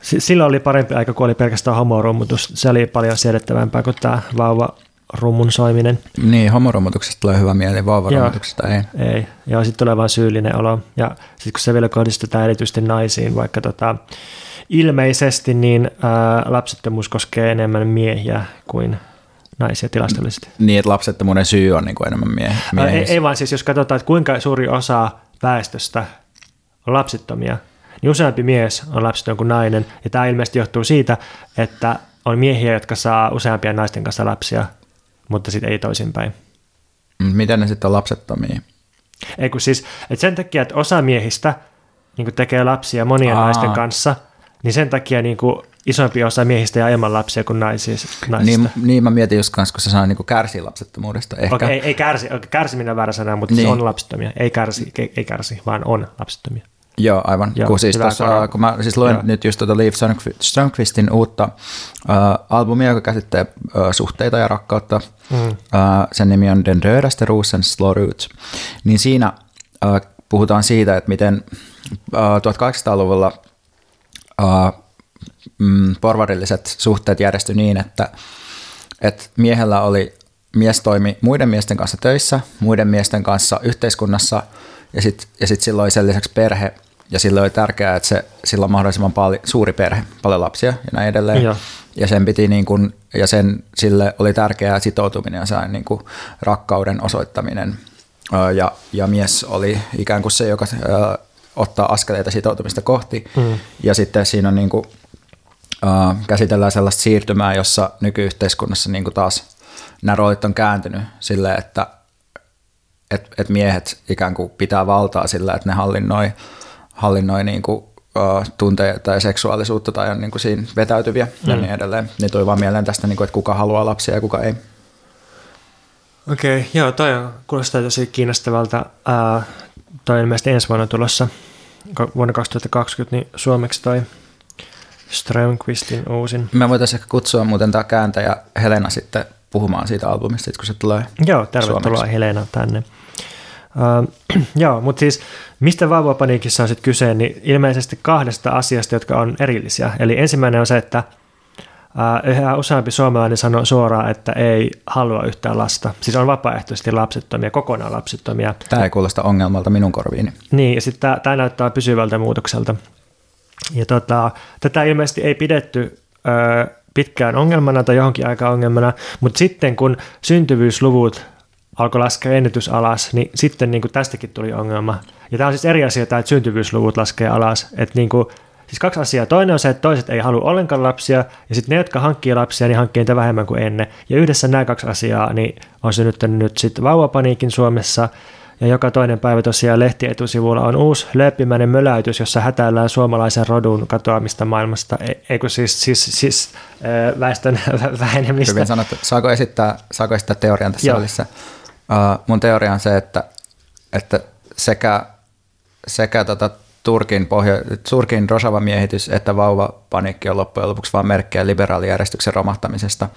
Silloin oli parempi aika, kun oli pelkästään homorummutus. Se oli paljon siedettävämpää kuin tämä vauva rummun soiminen. Niin, homoromutuksesta tulee hyvä mieli, vauvaromutuksesta ei. Ei, joo, sitten tulee vain syyllinen olo. Ja sitten kun se vielä kohdistetaan erityisesti naisiin, vaikka tota, ilmeisesti niin ää, lapsettomuus koskee enemmän miehiä kuin naisia tilastollisesti. Niin, että lapsettomuuden syy on niin kuin enemmän miehiä. Ei, ei vaan siis, jos katsotaan, että kuinka suuri osa väestöstä on lapsettomia, niin useampi mies on lapseton kuin nainen. Ja tämä ilmeisesti johtuu siitä, että on miehiä, jotka saa useampia naisten kanssa lapsia mutta sitten ei toisinpäin. Miten ne sitten on lapsettomia? Ei kun siis, että sen takia, että osa miehistä niin tekee lapsia monien Aa. naisten kanssa, niin sen takia niin kuin isompi osa miehistä ja ilman lapsia kuin naisista. Niin, niin mä mietin just kanssa, kun sä sanoit niin kärsii lapsettomuudesta. Ehkä. Okei, ei, ei kärsi, kärsiminen on väärä sana, mutta niin. se on lapsettomia. Ei kärsi, ei, ei kärsi, vaan on lapsettomia. Joo, aivan. Joo, kun, siis tossa, kun mä siis luen Joo. nyt just tuota Leif Strömqvistin uutta uh, albumia, joka käsittelee uh, suhteita ja rakkautta. Mm. Uh, sen nimi on Den rödaste rosen slår ut. Niin siinä uh, puhutaan siitä, että miten uh, 1800-luvulla uh, mm, porvarilliset suhteet järjestyi niin, että, että miehellä oli, mies toimi muiden miesten kanssa töissä, muiden miesten kanssa yhteiskunnassa, ja sitten ja sit silloin sen lisäksi perhe – ja sille oli tärkeää, että se, sillä on mahdollisimman paljon, suuri perhe, paljon lapsia ja näin edelleen. Ja, ja sen piti niin kuin, ja sen, sille oli tärkeää sitoutuminen ja sain niin kuin rakkauden osoittaminen. Ja, ja mies oli ikään kuin se, joka ottaa askeleita sitoutumista kohti. Mm. Ja sitten siinä on niin kuin, käsitellään sellaista siirtymää, jossa nykyyhteiskunnassa niin kuin taas nämä roolit on kääntynyt silleen, että et, et miehet ikään kuin pitää valtaa sillä, että ne hallinnoi hallinnoi niin kuin, uh, tunteita ja seksuaalisuutta tai on niin kuin siinä vetäytyviä mm. ja niin edelleen. Niin tuli vaan mieleen tästä, niin kuin, että kuka haluaa lapsia ja kuka ei. Okei, okay, joo, toi on, kuulostaa tosi kiinnostavalta. Uh, toi on ilmeisesti ensi vuonna tulossa, vuonna 2020, niin suomeksi toi Strömqvistin uusin. Me voitaisiin ehkä kutsua muuten tämä kääntäjä Helena sitten puhumaan siitä albumista, kun se tulee Joo, tervetuloa suomeksi. Helena tänne. Uh, joo, mutta siis mistä vauvapaniikissa on sitten kyse, niin ilmeisesti kahdesta asiasta, jotka on erillisiä. Eli ensimmäinen on se, että uh, yhä useampi suomalainen sanoo suoraan, että ei halua yhtään lasta. Siis on vapaaehtoisesti lapsettomia, kokonaan lapsettomia. Tämä ei kuulosta ongelmalta minun korviini. Niin, ja sitten tämä näyttää pysyvältä muutokselta. Ja tota, tätä ilmeisesti ei pidetty ö, pitkään ongelmana tai johonkin aikaan ongelmana, mutta sitten kun syntyvyysluvut alkoi laskea ennätys alas, niin sitten niin kuin tästäkin tuli ongelma. Ja tämä on siis eri asia, että syntyvyysluvut laskee alas. Että niin kuin, siis kaksi asiaa. Toinen on se, että toiset ei halua ollenkaan lapsia, ja sitten ne, jotka hankkii lapsia, niin hankkii niitä vähemmän kuin ennen. Ja yhdessä nämä kaksi asiaa niin on synnyttänyt nyt sitten vauvapaniikin Suomessa, ja joka toinen päivä tosiaan lehtietusivulla on uusi lööppimäinen möläytys, jossa hätäillään suomalaisen rodun katoamista maailmasta, e- eikö siis, siis, siis väestön vähenemistä. Hyvin sanottu. Saako esittää, saako esittää teorian tässä välissä? Uh, mun teoria on se, että, että sekä, sekä tota Turkin, pohjo, Turkin Rosava miehitys että vauva-paniikki on loppujen lopuksi vain merkkejä liberaalijärjestyksen romahtamisesta,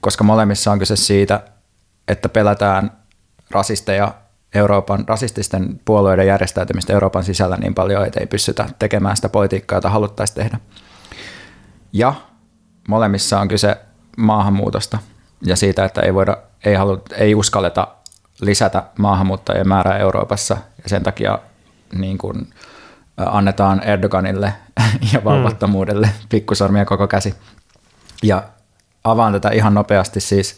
koska molemmissa on kyse siitä, että pelätään rasisteja Euroopan rasististen puolueiden järjestäytymistä Euroopan sisällä niin paljon, että ei pystytä tekemään sitä politiikkaa, jota haluttaisiin tehdä. Ja molemmissa on kyse maahanmuutosta ja siitä, että ei, voida, ei, halu, ei uskalleta lisätä maahanmuuttajien määrää Euroopassa ja sen takia niin kuin, annetaan Erdoganille ja vauvattomuudelle pikkusormia koko käsi. Ja avaan tätä ihan nopeasti siis.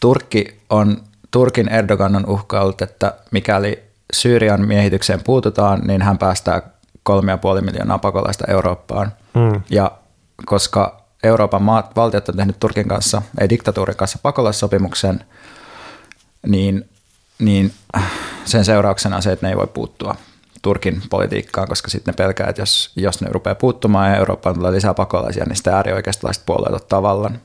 Turkki on, Turkin Erdogan on uhkaillut, että mikäli Syyrian miehitykseen puututaan, niin hän päästää 3,5 miljoonaa pakolaista Eurooppaan. Mm. Ja koska Euroopan maat, valtiot on tehnyt Turkin kanssa, ei diktatuurin kanssa pakolaissopimuksen, niin, niin sen seurauksena se, että ne ei voi puuttua Turkin politiikkaan, koska sitten ne pelkää, että jos, jos ne rupeaa puuttumaan ja Eurooppaan tulee lisää pakolaisia, niin sitten äärioikeistolaiset puolueet ottaa vallan.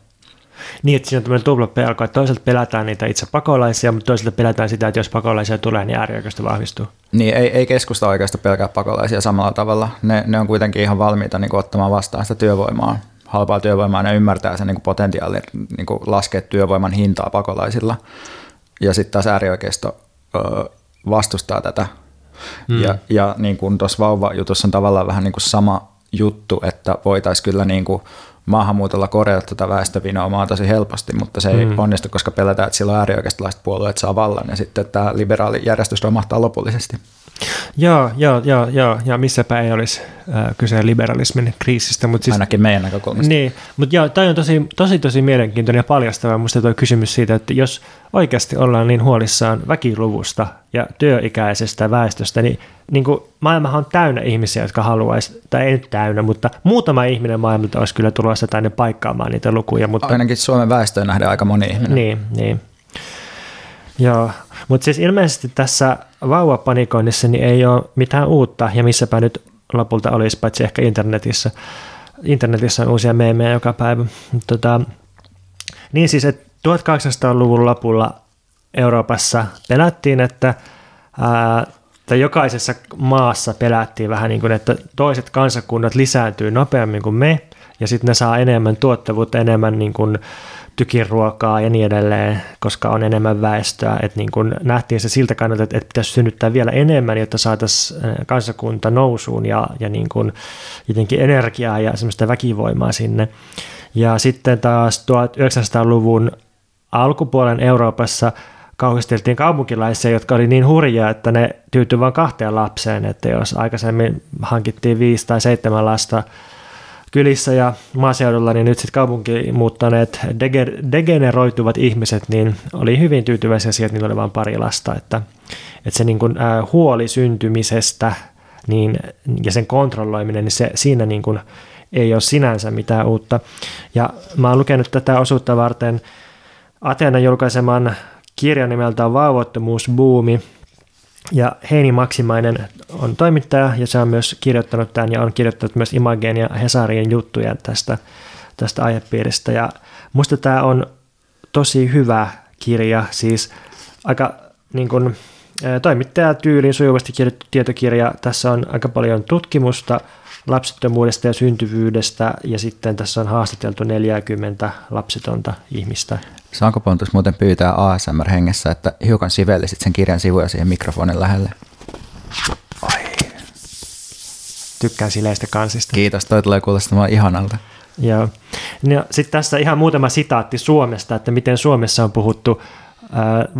Niin, että siinä on tämmöinen tupla pelko, että toisaalta pelätään niitä itse pakolaisia, mutta toisaalta pelätään sitä, että jos pakolaisia tulee, niin äärioikeisto vahvistuu. Niin, ei, ei keskusta oikeastaan pelkää pakolaisia samalla tavalla. Ne, ne on kuitenkin ihan valmiita niin kuin, ottamaan vastaan sitä työvoimaa, halpaa työvoimaa, ne ymmärtää sen niin kuin potentiaalin niin kuin laskea työvoiman hintaa pakolaisilla. Ja sitten taas äärioikeisto ö, vastustaa tätä. Mm. Ja, ja niin kuin tuossa vauva-jutussa on tavallaan vähän niin kuin sama juttu, että voitaisiin kyllä niin kuin maahanmuutolla korjata tätä väestövinoumaa tosi helposti, mutta se ei mm. onnistu, koska pelätään, että silloin äärioikeistolaiset puolueet saa vallan ja sitten tämä liberaali järjestys romahtaa lopullisesti. Joo, joo, joo, joo, ja missäpä ei olisi äh, kyse liberalismin kriisistä. Mutta siis, Ainakin meidän näkökulmasta. Niin, mutta joo, tämä on tosi, tosi, tosi mielenkiintoinen ja paljastava minusta tuo kysymys siitä, että jos oikeasti ollaan niin huolissaan väkiluvusta ja työikäisestä väestöstä, niin, niin kuin maailmahan on täynnä ihmisiä, jotka haluaisi, tai ei nyt täynnä, mutta muutama ihminen maailmalta olisi kyllä tulossa tänne paikkaamaan niitä lukuja. Mutta, Ainakin Suomen väestöön nähdään aika moni ihminen. Niin, niin. Joo, mutta siis ilmeisesti tässä vauvapanikoinnissa niin ei ole mitään uutta, ja missäpä nyt lopulta olisi, paitsi ehkä internetissä. Internetissä on uusia meemejä joka päivä. Tota, niin siis, että 1800-luvun lopulla Euroopassa pelättiin, että, ää, että jokaisessa maassa pelättiin vähän niin kuin, että toiset kansakunnat lisääntyy nopeammin kuin me, ja sitten ne saa enemmän tuottavuutta, enemmän niin kuin, tykiruokaa ja niin edelleen, koska on enemmän väestöä. Että niin kun nähtiin se siltä kannalta, että, että pitäisi synnyttää vielä enemmän, jotta saataisiin kansakunta nousuun ja, ja niin kun jotenkin energiaa ja semmoista väkivoimaa sinne. Ja sitten taas 1900-luvun alkupuolen Euroopassa kauhisteltiin kaupunkilaisia, jotka oli niin hurjia, että ne tyytyivät vain kahteen lapseen, että jos aikaisemmin hankittiin viisi tai seitsemän lasta kylissä ja maaseudulla, niin nyt sitten kaupunkiin muuttaneet degeneroituvat ihmiset, niin oli hyvin tyytyväisiä siihen, että niillä oli vain pari lasta, että, että se niin kuin, huoli syntymisestä niin, ja sen kontrolloiminen, niin se, siinä niin kuin, ei ole sinänsä mitään uutta. Ja mä oon lukenut tätä osuutta varten Atenan julkaiseman kirjan nimeltä Vauvoittomuusbuumi, ja Heini Maksimainen on toimittaja ja se on myös kirjoittanut tämän ja on kirjoittanut myös Imagen ja Hesarien juttuja tästä, tästä aihepiiristä. Ja musta tämä on tosi hyvä kirja, siis aika niin kuin, toimittaja tyyliin sujuvasti kirjoittu tietokirja. Tässä on aika paljon tutkimusta lapsettomuudesta ja syntyvyydestä ja sitten tässä on haastateltu 40 lapsetonta ihmistä Saanko Pontus muuten pyytää ASMR-hengessä, että hiukan sivellisit sen kirjan sivuja siihen mikrofonin lähelle? Ai. Tykkään sileistä kansista. Kiitos, toi tulee kuulostamaan ihanalta. Joo. No, Sitten tässä ihan muutama sitaatti Suomesta, että miten Suomessa on puhuttu äh,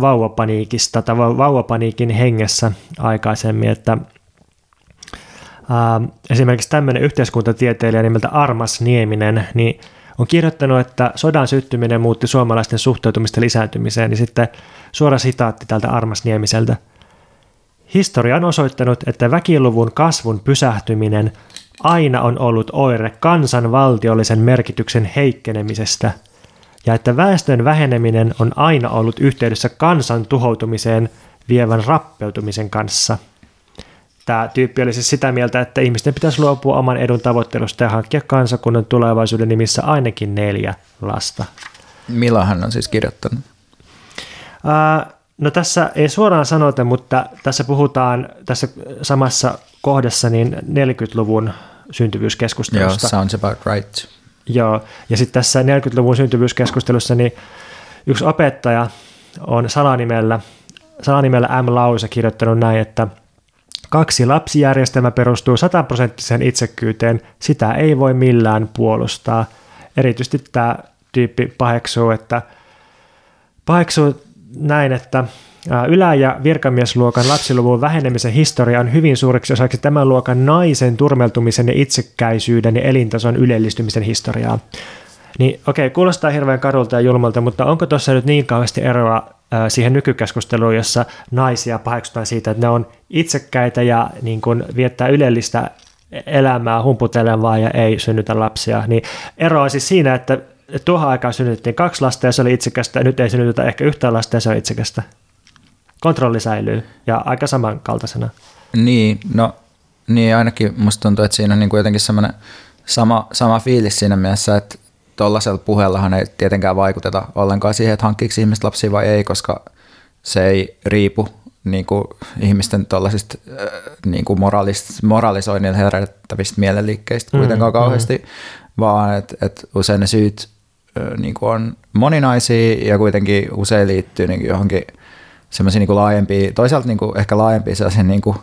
vauvapaniikista tai vauvapaniikin hengessä aikaisemmin, että äh, esimerkiksi tämmöinen yhteiskuntatieteilijä nimeltä Armas Nieminen, niin – on kirjoittanut, että sodan syttyminen muutti suomalaisten suhteutumista lisääntymiseen, niin sitten suora sitaatti tältä Armas Niemiseltä. Historia on osoittanut, että väkiluvun kasvun pysähtyminen aina on ollut oire kansanvaltiollisen merkityksen heikkenemisestä, ja että väestön väheneminen on aina ollut yhteydessä kansan tuhoutumiseen vievän rappeutumisen kanssa – Tämä tyyppi oli siis sitä mieltä, että ihmisten pitäisi luopua oman edun tavoittelusta ja hankkia kansakunnan tulevaisuuden nimissä ainakin neljä lasta. Milloin hän on siis kirjoittanut? Uh, no tässä ei suoraan sanota, mutta tässä puhutaan tässä samassa kohdassa niin 40-luvun syntyvyyskeskustelusta. Joo, sounds about right. Joo, ja sitten tässä 40-luvun syntyvyyskeskustelussa niin yksi opettaja on salanimellä, salanimellä M. Lause kirjoittanut näin, että kaksi lapsijärjestelmä perustuu sataprosenttiseen itsekkyyteen, sitä ei voi millään puolustaa. Erityisesti tämä tyyppi paheksuu, että paheksuu näin, että Ylä- ja virkamiesluokan lapsiluvun vähenemisen historia on hyvin suureksi osaksi tämän luokan naisen turmeltumisen ja itsekkäisyyden ja elintason ylellistymisen historiaa. Niin okei, kuulostaa hirveän kadulta ja julmalta, mutta onko tuossa nyt niin kauheasti eroa siihen nykykeskusteluun, jossa naisia paheksutaan siitä, että ne on itsekkäitä ja niin kuin viettää ylellistä elämää humputelevaa ja ei synnytä lapsia, niin eroa siis siinä, että tuohon aikaan synnytettiin kaksi lasta ja se oli itsekästä, nyt ei synnytetä ehkä yhtään lasta ja se on itsekästä. Kontrolli säilyy ja aika samankaltaisena. Niin, no niin ainakin musta tuntuu, että siinä on niin kuin jotenkin semmoinen sama, sama fiilis siinä mielessä, että tuollaisella puheellahan ei tietenkään vaikuteta ollenkaan siihen, että hankkiiko ihmiset lapsia vai ei, koska se ei riipu niin kuin ihmisten tuollaisista äh, niin kuin moralis, moralisoinnilla herättävistä mielenliikkeistä mm, kuitenkaan mm, kauheasti, mm. vaan että et usein ne syyt äh, niin kuin on moninaisia ja kuitenkin usein liittyy niin johonkin semmoisiin niin laajempiin, toisaalta niin kuin ehkä laajempiin sellaisiin niin kuin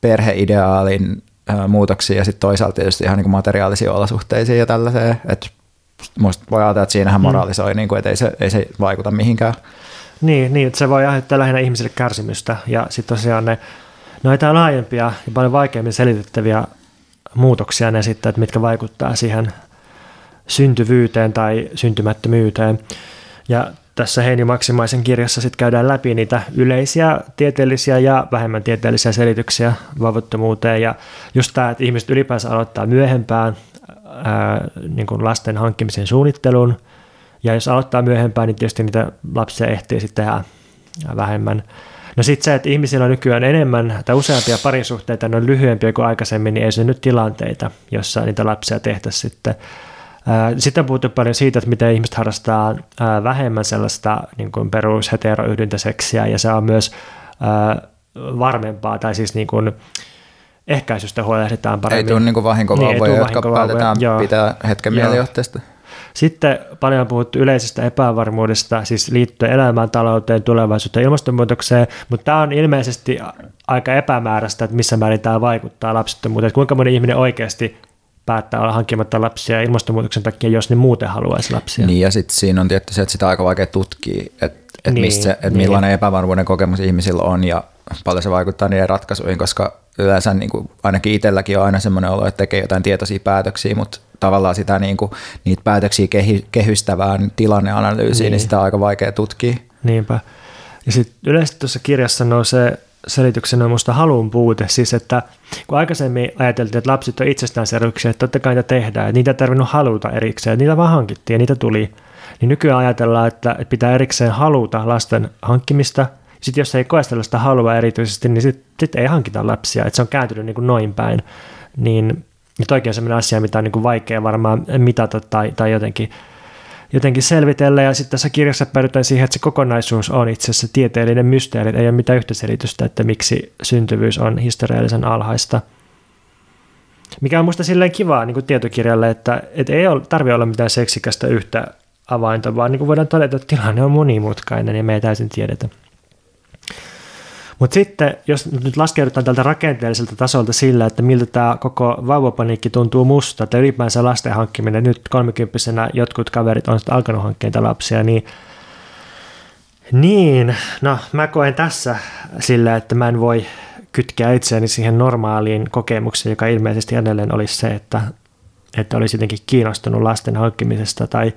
perheideaalin muutoksia ja sitten toisaalta tietysti ihan niin kuin materiaalisiin olosuhteisiin ja tällaiseen, että musta voi ajatella, että siinähän mm. moralisoi, mm. niin kuin, että ei se, ei se vaikuta mihinkään. Niin, niin että se voi aiheuttaa lähinnä ihmisille kärsimystä ja sitten tosiaan ne, on laajempia ja paljon vaikeammin selitettäviä muutoksia ne sitten, että mitkä vaikuttaa siihen syntyvyyteen tai syntymättömyyteen. Ja tässä Heini Maksimaisen kirjassa sitten käydään läpi niitä yleisiä tieteellisiä ja vähemmän tieteellisiä selityksiä vavuttomuuteen ja just tämä, että ihmiset ylipäänsä aloittaa myöhempään ää, niin kuin lasten hankkimisen suunnittelun ja jos aloittaa myöhempään, niin tietysti niitä lapsia ehtii sitten tehdä vähemmän. No sitten se, että ihmisillä on nykyään enemmän tai useampia parisuhteita, ne on lyhyempiä kuin aikaisemmin, niin ei nyt tilanteita, jossa niitä lapsia tehtäisiin sitten sitten on puhuttu paljon siitä, että miten ihmiset harrastaa vähemmän sellaista niin kuin perusheteroyhdyntäseksiä ja se on myös varmempaa tai siis niin kuin ehkäisystä huolehditaan paremmin. Ei tule niin vahinkovauvoja, niin, jotka päätetään joo, pitää hetken mielijohteesta. Sitten paljon on puhuttu yleisestä epävarmuudesta, siis liittyen elämäntalouteen, tulevaisuuteen ja ilmastonmuutokseen, mutta tämä on ilmeisesti aika epämääräistä, että missä määrin tämä vaikuttaa lapsettomuuteen, että kuinka moni ihminen oikeasti päättää olla hankkimatta lapsia ilmastonmuutoksen takia, jos ne muuten haluaisi lapsia. Niin ja sitten siinä on tietty se, että sitä on aika vaikea tutkia, että et niin, mistä, et niin. millainen epävarmuuden kokemus ihmisillä on ja paljon se vaikuttaa niiden ratkaisuihin, koska yleensä niin kuin, ainakin itselläkin on aina semmoinen olo, että tekee jotain tietoisia päätöksiä, mutta tavallaan sitä niin kuin, niitä päätöksiä kehy, kehystävään tilanneanalyysiin, niin. niin sitä on aika vaikea tutkia. Niinpä. Ja sitten yleisesti tuossa kirjassa nousee selityksenä on minusta halun puute. Siis, että kun aikaisemmin ajateltiin, että lapset on itsestäänselvyyksiä, että totta kai niitä tehdään, että niitä ei tarvinnut haluta erikseen, niitä vaan hankittiin ja niitä tuli. Niin nykyään ajatellaan, että pitää erikseen haluta lasten hankkimista. Sitten jos ei koe sellaista halua erityisesti, niin sitten sit ei hankita lapsia. Että se on kääntynyt niin kuin noin päin. Niin toikin on sellainen asia, mitä on niin kuin vaikea varmaan mitata tai, tai jotenkin jotenkin selvitellä. Ja sitten tässä kirjassa päädytään siihen, että se kokonaisuus on itse asiassa tieteellinen mysteeri. Ei ole mitään yhtä selitystä, että miksi syntyvyys on historiallisen alhaista. Mikä on musta silleen kivaa niin kuin tietokirjalle, että, että ei tarvitse olla mitään seksikästä yhtä avainta, vaan niin kuin voidaan todeta, että tilanne on monimutkainen ja me ei täysin tiedetä. Mutta sitten, jos nyt laskeudutaan tältä rakenteelliselta tasolta sillä, että miltä tämä koko vauvapaniikki tuntuu musta, että ylipäänsä lasten hankkiminen, nyt kolmikymppisenä jotkut kaverit on alkanut hankkia lapsia, niin niin, no mä koen tässä sillä, että mä en voi kytkeä itseäni siihen normaaliin kokemukseen, joka ilmeisesti edelleen olisi se, että, että olisi jotenkin kiinnostunut lasten hankkimisesta tai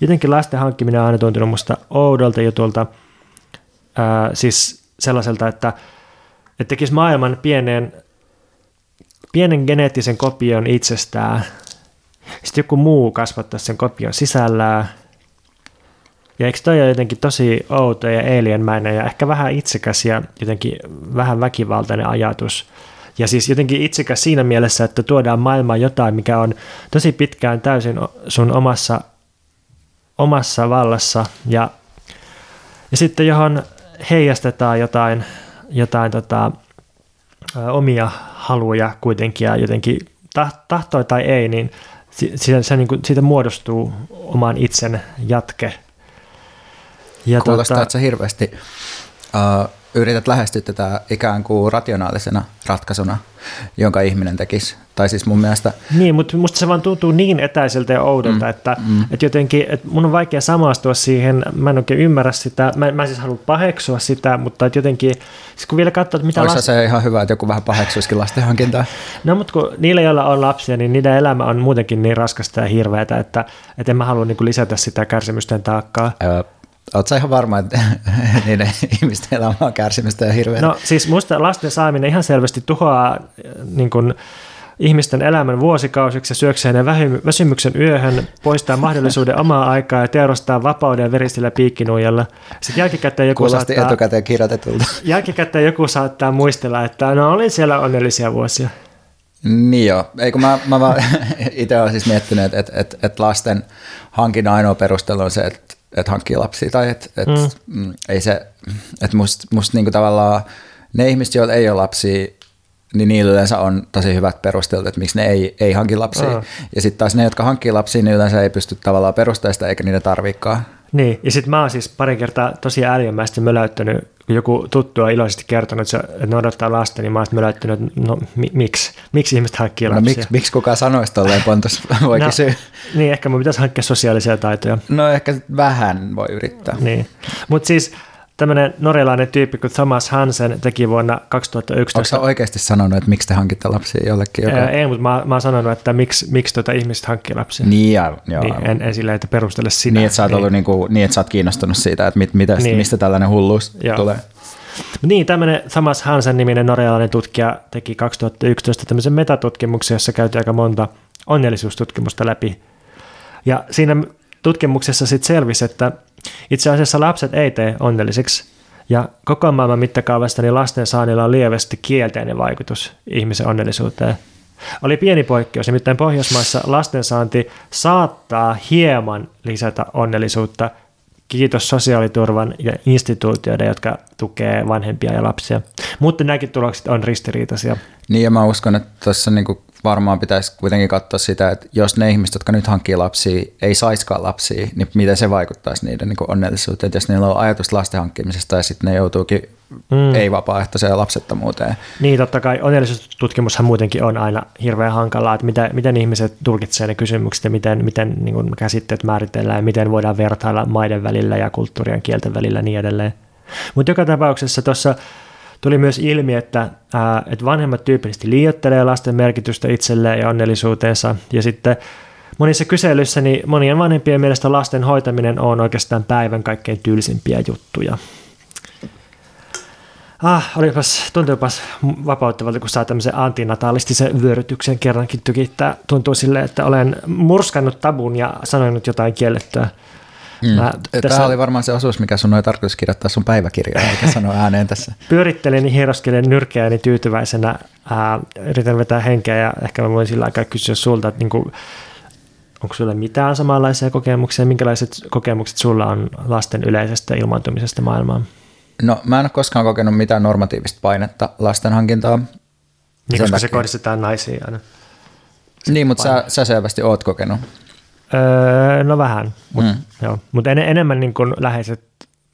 jotenkin lasten hankkiminen on aina tuntunut musta oudolta jutulta. Ää, siis sellaiselta, että, että tekisi maailman pienen, pienen geneettisen kopion itsestään, sitten joku muu kasvattaa sen kopion sisällään, ja eikö toi ole jotenkin tosi outo ja alienmäinen ja ehkä vähän itsekäs ja jotenkin vähän väkivaltainen ajatus. Ja siis jotenkin itsekäs siinä mielessä, että tuodaan maailmaan jotain, mikä on tosi pitkään täysin sun omassa, omassa vallassa. Ja, ja sitten johon heijastetaan jotain, jotain tota, omia haluja kuitenkin ja jotenkin tahtoi tai ei, niin siitä, se, niin kuin, siitä muodostuu oman itsen jatke. Ja Kuulostaa, tota... että sä hirveästi uh, yrität lähestyä tätä ikään kuin rationaalisena ratkaisuna, jonka ihminen tekisi. Tai siis mun mielestä... Niin, mutta musta se vaan tuntuu niin etäiseltä ja oudolta, mm, että, mm. että jotenkin, että mun on vaikea samastua siihen, mä en oikein ymmärrä sitä, mä, mä siis haluan paheksua sitä, mutta että jotenkin, siis kun vielä katsoo, että mitä... Olisi last... se ihan hyvä, että joku vähän paheksuisikin lasten hankintaa? No, mutta kun niillä, joilla on lapsia, niin niiden elämä on muutenkin niin raskasta ja hirveätä, että, että en mä halua niin lisätä sitä kärsimysten taakkaa. Öö, Oletko ihan varma, että niiden ihmisten elämä on kärsimistä ja hirveä? No siis musta lasten saaminen ihan selvästi tuhoaa niin kuin, ihmisten elämän vuosikausiksi ja syöksee ne väsymyksen yöhön, poistaa mahdollisuuden omaa aikaa ja teurastaa vapauden veristillä piikkinuijalla. Sitten jälkikäteen joku Kuulosti saattaa, etukäteen kirjoitetulta. Jälkikäteen joku saattaa muistella, että no olin siellä onnellisia vuosia. Niin joo, eikö mä, mä vaan itse olen siis miettinyt, että, että, että, että lasten hankinnan ainoa perustelu on se, että että hankkii lapsia tai että et, mm. mm. ei se, että musta must niinku tavallaan ne ihmiset, joilla ei ole lapsia, niin niillä yleensä on tosi hyvät perustelut, että miksi ne ei, ei hanki lapsia. Mm. Ja sitten taas ne, jotka hankkii lapsia, niin yleensä ei pysty tavallaan perusteista eikä niitä tarvikaan. Niin, ja sitten mä oon siis pari kertaa tosi älymästi möläyttänyt joku tuttu on iloisesti kertonut, että ne odottaa lasta, niin mä möläyttänyt, että no mi- miksi? Miksi ihmiset hankkii no, lapsia? No miksi, miksi kukaan sanoisi tolleen Pontus, voi no, kysyä. Niin, ehkä mun pitäisi hankkia sosiaalisia taitoja. No ehkä vähän voi yrittää. Niin, mutta siis tämmöinen norjalainen tyyppi kuin Thomas Hansen teki vuonna 2011. Onko oikeasti sanonut, että miksi te hankitte lapsia jollekin? Joka... Ää, ei, mutta mä, mä oon sanonut, että miksi, miksi tuota ihmiset hankkii lapsia. Niin, ja, joo. Niin, en, en silleen, että perustele sitä. Niin, että sä oot, niin. Ollut niinku, niin, että sä oot kiinnostunut siitä, että mit, mitä, niin. mistä tällainen hulluus joo. tulee. Niin, tämmöinen Thomas Hansen niminen norjalainen tutkija teki 2011 tämmöisen metatutkimuksen, jossa käytiin aika monta onnellisuustutkimusta läpi. Ja siinä tutkimuksessa sitten selvisi, että itse asiassa lapset ei tee onnellisiksi. Ja koko maailman mittakaavasta niin lasten saannilla on lievästi kielteinen vaikutus ihmisen onnellisuuteen. Oli pieni poikkeus, nimittäin Pohjoismaissa lastensaanti saattaa hieman lisätä onnellisuutta – kiitos sosiaaliturvan ja instituutioiden, jotka tukee vanhempia ja lapsia. Mutta nämäkin tulokset on ristiriitaisia. Niin ja mä uskon, että tässä niinku varmaan pitäisi kuitenkin katsoa sitä, että jos ne ihmiset, jotka nyt hankkii lapsia, ei saiskaan lapsia, niin miten se vaikuttaisi niiden niin onnellisuuteen. Että jos niillä on ajatus lasten hankkimisesta ja sitten ne joutuukin mm. ei-vapaaehtoiseen lapsettomuuteen. Niin, totta kai onnellisuustutkimushan muutenkin on aina hirveän hankalaa, että miten, miten ihmiset tulkitsevat ne kysymykset ja miten, miten niin kuin käsitteet määritellään ja miten voidaan vertailla maiden välillä ja kulttuurien kielten välillä ja niin edelleen. Mutta joka tapauksessa tuossa tuli myös ilmi, että, ää, että vanhemmat tyypillisesti liioittelee lasten merkitystä itselleen ja onnellisuuteensa ja sitten monissa kyselyissä niin monien vanhempien mielestä lasten hoitaminen on oikeastaan päivän kaikkein tylsimpiä juttuja. Ah, olipas, tuntuupas vapauttavalta, kun saa tämmöisen antinatalistisen vyörytyksen kerrankin tykittää. Tuntuu sille, että olen murskannut tabun ja sanonut jotain kiellettyä. Mm. Mä tässä... Tämä oli varmaan se osuus, mikä sun oli tarkoitus kirjoittaa sun päiväkirjaan, eikä sanoa ääneen tässä. Pyörittelin ja hieroskelen nyrkeäni tyytyväisenä. Ää, yritän vetää henkeä ja ehkä mä voin sillä aikaa kysyä sulta, että niinku, onko sulla mitään samanlaisia kokemuksia? Minkälaiset kokemukset sulla on lasten yleisestä ilmaantumisesta maailmaan? No mä en ole koskaan kokenut mitään normatiivista painetta lasten hankintaa. Niin, koska se kohdistetaan naisiin aina. niin, mutta sä, sä selvästi oot kokenut. Öö, no vähän, mutta mm. Mut en, enemmän niin kuin läheiset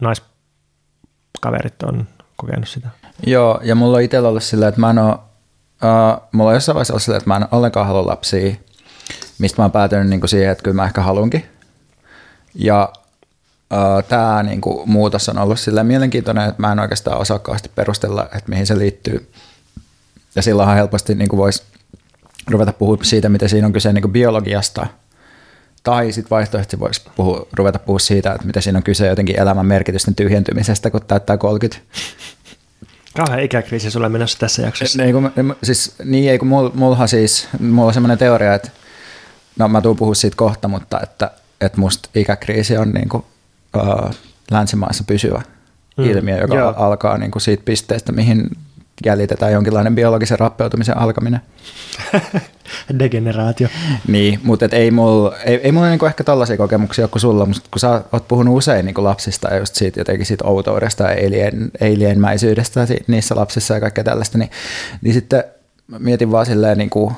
naiskaverit on kokenut sitä. Joo, ja mulla on itsellä ollut silleen, että mä en ole, uh, mulla on jossain vaiheessa ollut silleen, että mä en ollenkaan halua lapsia, mistä mä oon päätynyt niin kuin siihen, että kyllä mä ehkä halunkin. Ja tämä niin kuin, muutos on ollut silleen mielenkiintoinen, että mä en oikeastaan osakkaasti perustella, että mihin se liittyy. Ja silloinhan helposti niin voisi ruveta puhumaan siitä, miten siinä on kyse niin kuin biologiasta – tai sitten vaihtoehtoisesti voisi puhua, ruveta puhua siitä, että miten siinä on kyse jotenkin elämän merkitysten tyhjentymisestä, kun täyttää 30. Kauhean ikäkriisi sulle menossa tässä jaksossa. Ei, kun, siis, niin, ei kun mulla, siis, mulla on semmoinen teoria, että no mä tuun puhua siitä kohta, mutta että, että musta ikäkriisi on niin kuin, uh, länsimaissa pysyvä mm, ilmiö, joka joo. alkaa niin kuin siitä pisteestä, mihin jäljitetään jonkinlainen biologisen rappeutumisen alkaminen. Degeneraatio. Niin, mutta et ei mulla ei, ei mulla niinku ehkä tällaisia kokemuksia kuin sulla, mutta kun sä oot puhunut usein niinku lapsista ja just siitä jotenkin siitä outoudesta ja alien, alienmäisyydestä niissä lapsissa ja kaikkea tällaista, niin, niin sitten mietin vaan silleen, niinku,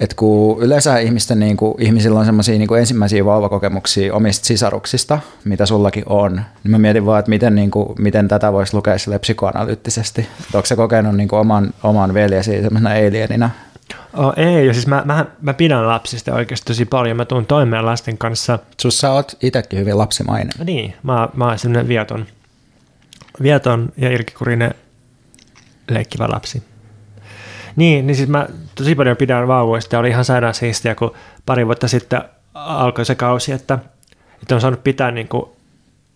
että kun yleensä ihmisten, niin kuin, ihmisillä on semmoisia niin ensimmäisiä vauvakokemuksia omista sisaruksista, mitä sullakin on, niin mä mietin vaan, että miten, niin kuin, miten tätä voisi lukea sille psykoanalyyttisesti. Että onko se kokenut niin kuin oman, oman veljesi semmoisena alienina? Oh, ei, ja siis mä, mä, mä pidän lapsista oikeasti tosi paljon. Mä tuun toimeen lasten kanssa. Sussa oot itsekin hyvin lapsimainen. Niin, mä, mä oon semmoinen vieton, vieton ja irkikurinen leikkivä lapsi. Niin, niin siis mä tosi paljon pidän vauvoista ja oli ihan sairaan siistiä, kun pari vuotta sitten alkoi se kausi, että, että on saanut pitää niin kuin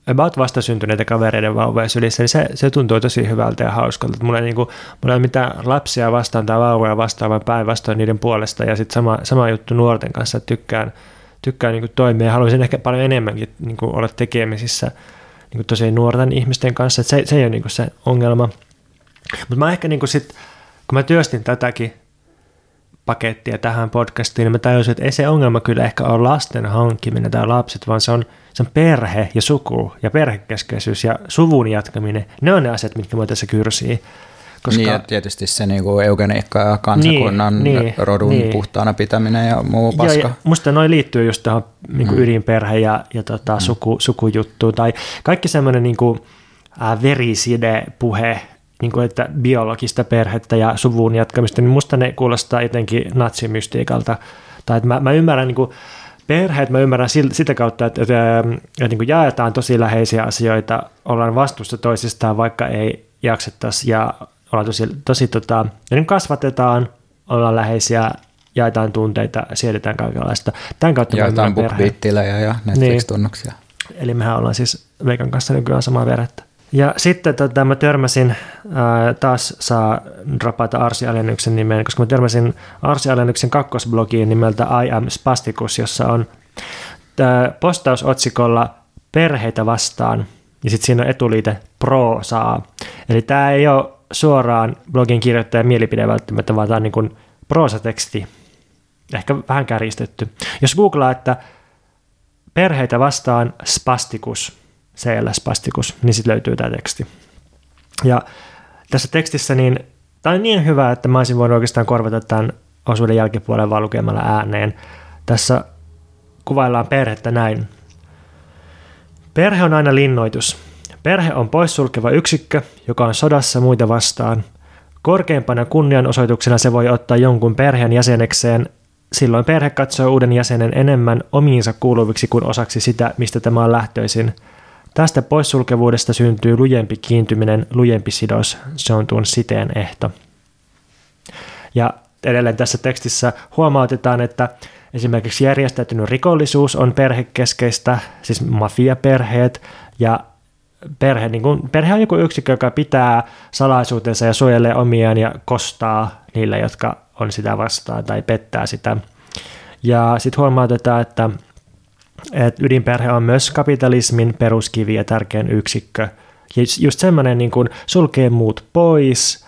about vastasyntyneitä kavereiden vauvoja sylissä, niin se, se tuntuu tosi hyvältä ja hauskalta. Mulla ei, niin kuin, mulla ei ole mitään lapsia vastaan tai vauvoja vastaan, vaan päinvastoin niiden puolesta. Ja sitten sama, sama juttu nuorten kanssa, että tykkään, tykkään niin kuin toimia ja haluaisin ehkä paljon enemmänkin niin kuin olla tekemisissä niin kuin tosi nuorten ihmisten kanssa. Että se, se ei ole niin kuin se ongelma. Mutta mä ehkä niin kuin sit, kun mä työstin tätäkin pakettia tähän podcastiin, niin mä tajusin, että ei se ongelma kyllä ehkä ole lasten hankkiminen tai lapset, vaan se on, se on perhe ja suku ja perhekeskeisyys ja suvun jatkaminen. Ne on ne asiat, mitkä mua tässä kyrsii. Koska... Niin, ja tietysti se niinku eugeniikka ja kansakunnan niin, niin, rodun niin. puhtaana pitäminen ja muu paska. Ja, ja musta noin liittyy just tähän niinku mm. ydinperhe ja, ja tota, mm. suku, sukujuttuun. Tai kaikki semmoinen niinku, äh, veriside puhe niin kuin, että biologista perhettä ja suvun jatkamista, niin musta ne kuulostaa jotenkin natsimystiikalta. Tai että mä, mä ymmärrän niin kuin, perheet, mä ymmärrän sitä kautta, että, että, että niin kuin jaetaan tosi läheisiä asioita, ollaan vastuussa toisistaan, vaikka ei jaksettaisi ja ollaan tosi, tosi tota, niin kasvatetaan, ollaan läheisiä, jaetaan tunteita, siedetään kaikenlaista. Tämän kautta jaetaan BookBeat-tilejä ja Netflix-tunnuksia. Niin. Eli mehän ollaan siis Veikan kanssa nykyään samaa verettä. Ja sitten tota, mä törmäsin, ää, taas saa dropata Arsi Alennyksen nimeen, koska mä törmäsin Arsi Alennyksen kakkosblogiin nimeltä I am Spasticus, jossa on postaus otsikolla perheitä vastaan, ja sitten siinä on etuliite proosaa. Eli tämä ei ole suoraan blogin kirjoittajan mielipide välttämättä, vaan tämä on niin proosateksti, ehkä vähän kärjistetty. Jos googlaa, että perheitä vastaan spasticus, CLS-pastikus, niin sitten löytyy tämä teksti. Ja tässä tekstissä niin tämä on niin hyvä, että mä olisin voinut oikeastaan korvata tämän osuuden jälkipuolen vaan lukemalla ääneen. Tässä kuvaillaan perhettä näin. Perhe on aina linnoitus. Perhe on poissulkeva yksikkö, joka on sodassa muita vastaan. Korkeimpana kunnianosoituksena se voi ottaa jonkun perheen jäsenekseen. Silloin perhe katsoo uuden jäsenen enemmän omiinsa kuuluviksi kuin osaksi sitä, mistä tämä on lähtöisin – Tästä poissulkevuudesta syntyy lujempi kiintyminen, lujempi sidos, se on tuon siteen ehto. Ja edelleen tässä tekstissä huomautetaan, että esimerkiksi järjestäytynyt rikollisuus on perhekeskeistä, siis mafiaperheet, ja perhe, niin kuin, perhe on joku yksikö, joka pitää salaisuutensa ja suojelee omiaan ja kostaa niille, jotka on sitä vastaan tai pettää sitä. Ja sitten huomautetaan, että että ydinperhe on myös kapitalismin peruskivi ja tärkein yksikkö. Ja just semmoinen niin kuin sulkee muut pois,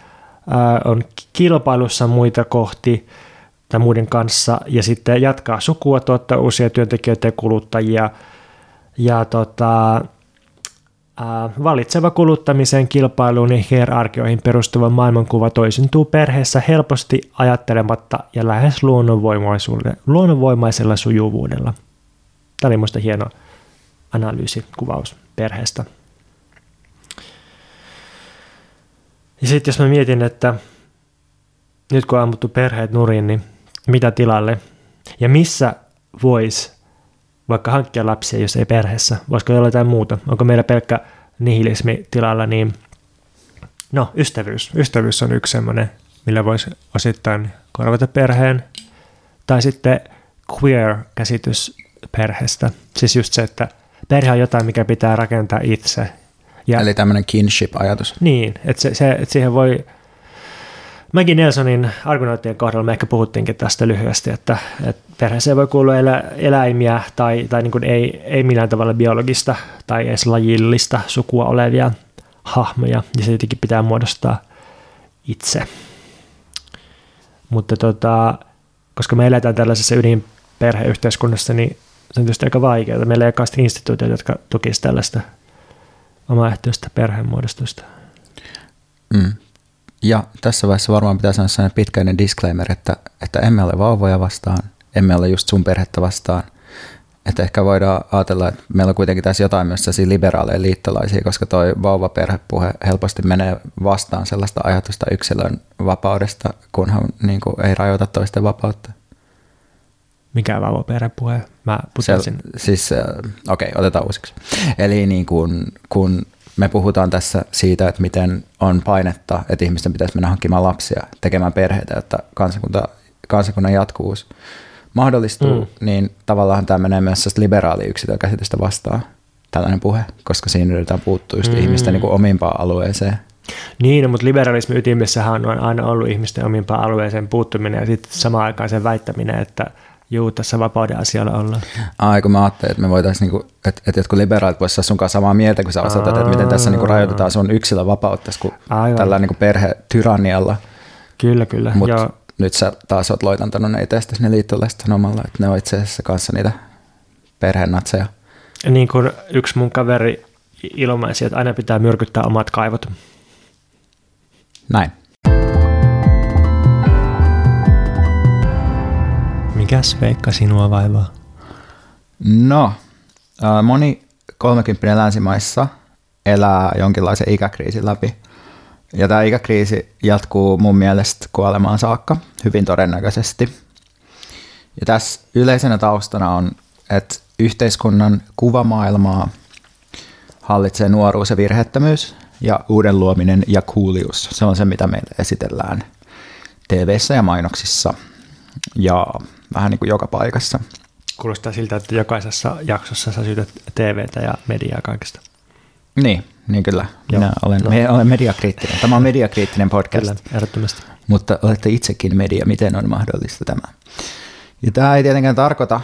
on kilpailussa muita kohti tai muiden kanssa ja sitten jatkaa sukua, tuottaa uusia työntekijöitä ja kuluttajia. Ja tota, valitseva kuluttamiseen, kilpailuun ja hierarkioihin perustuva maailmankuva toisintuu perheessä helposti ajattelematta ja lähes luonnonvoimaisella sujuvuudella. Tämä oli minusta hieno analyysi, kuvaus perheestä. Ja sitten jos mä mietin, että nyt kun on ammuttu perheet nurin, niin mitä tilalle? Ja missä voisi vaikka hankkia lapsia, jos ei perheessä? Voisiko olla jotain muuta? Onko meillä pelkkä nihilismi tilalla? Niin no, ystävyys. Ystävyys on yksi semmoinen, millä voisi osittain korvata perheen. Tai sitten queer-käsitys perheestä. Siis just se, että perhe on jotain, mikä pitää rakentaa itse. Ja, Eli tämmöinen kinship-ajatus. Niin, että, se, se, että siihen voi... Maggie Nelsonin argonauttien kohdalla me ehkä puhuttiinkin tästä lyhyesti, että, että perheeseen voi kuulua elä, eläimiä tai, tai niin kuin ei, ei millään tavalla biologista tai edes lajillista sukua olevia hahmoja, ja se jotenkin pitää muodostaa itse. Mutta tota, koska me eletään tällaisessa ydinperheyhteiskunnassa, niin se on tietysti aika vaikeaa. Meillä ei ole instituutioita, jotka tukisivat tällaista omaehtoista perhemuodostusta. Mm. Ja tässä vaiheessa varmaan pitäisi sanoa sellainen pitkäinen disclaimer, että, että emme ole vauvoja vastaan, emme ole just sun perhettä vastaan. Että ehkä voidaan ajatella, että meillä on kuitenkin tässä jotain myös sellaisia liberaaleja liittolaisia, koska toi vauvaperhepuhe helposti menee vastaan sellaista ajatusta yksilön vapaudesta, kunhan niin kuin, ei rajoita toisten vapautta. Mikä vauvaperhepuhe? Mä putosin. Se, siis, äh, okei, okay, otetaan uusiksi. Eli niin kuin, kun me puhutaan tässä siitä, että miten on painetta, että ihmisten pitäisi mennä hankkimaan lapsia, tekemään perheitä, jotta kansakunta, kansakunnan jatkuvuus mahdollistuu, mm. niin tavallaan tämä menee myös liberaali yksilökäsitystä vastaan, tällainen puhe, koska siinä yritetään puuttua just mm. ihmisten niin omimpaan alueeseen. Niin, no, mutta liberalismin ytimessähän on aina ollut ihmisten omimpaan alueeseen puuttuminen ja sitten samaan aikaan sen väittäminen, että juu, tässä vapauden asialla ollaan. Ai, kun mä ajattelin, että me voitaisiin, niinku, että, että jotkut liberaalit voisivat olla sunkaan samaa mieltä, kun sä osoitat, että miten tässä niinku rajoitetaan sun yksilön vapautta, kun Aivan. tällä niinku perhetyrannialla. Kyllä, kyllä. Mutta nyt sä taas oot loitantanut ne itsestä ne liittolaiset sanomalla, että ne on itse asiassa kanssa niitä perhenatseja. Niin kuin yksi mun kaveri ilmaisi, että aina pitää myrkyttää omat kaivot. Näin. Mikäs Veikka sinua vaivaa? No, moni 30 länsimaissa elää jonkinlaisen ikäkriisin läpi. Ja tämä ikäkriisi jatkuu mun mielestä kuolemaan saakka, hyvin todennäköisesti. Ja tässä yleisenä taustana on, että yhteiskunnan kuvamaailmaa hallitsee nuoruus ja virheettömyys ja uuden luominen ja kuulius. Se on se, mitä meille esitellään tv ja mainoksissa ja vähän niin kuin joka paikassa. Kuulostaa siltä, että jokaisessa jaksossa sä syytät TVtä ja mediaa kaikesta. Niin, niin kyllä. Joo. Minä olen, no. me, olen mediakriittinen. Tämä on mediakriittinen podcast. Kyllä, ehdottomasti. Mutta olette itsekin media. Miten on mahdollista tämä? Ja tämä ei tietenkään tarkoita,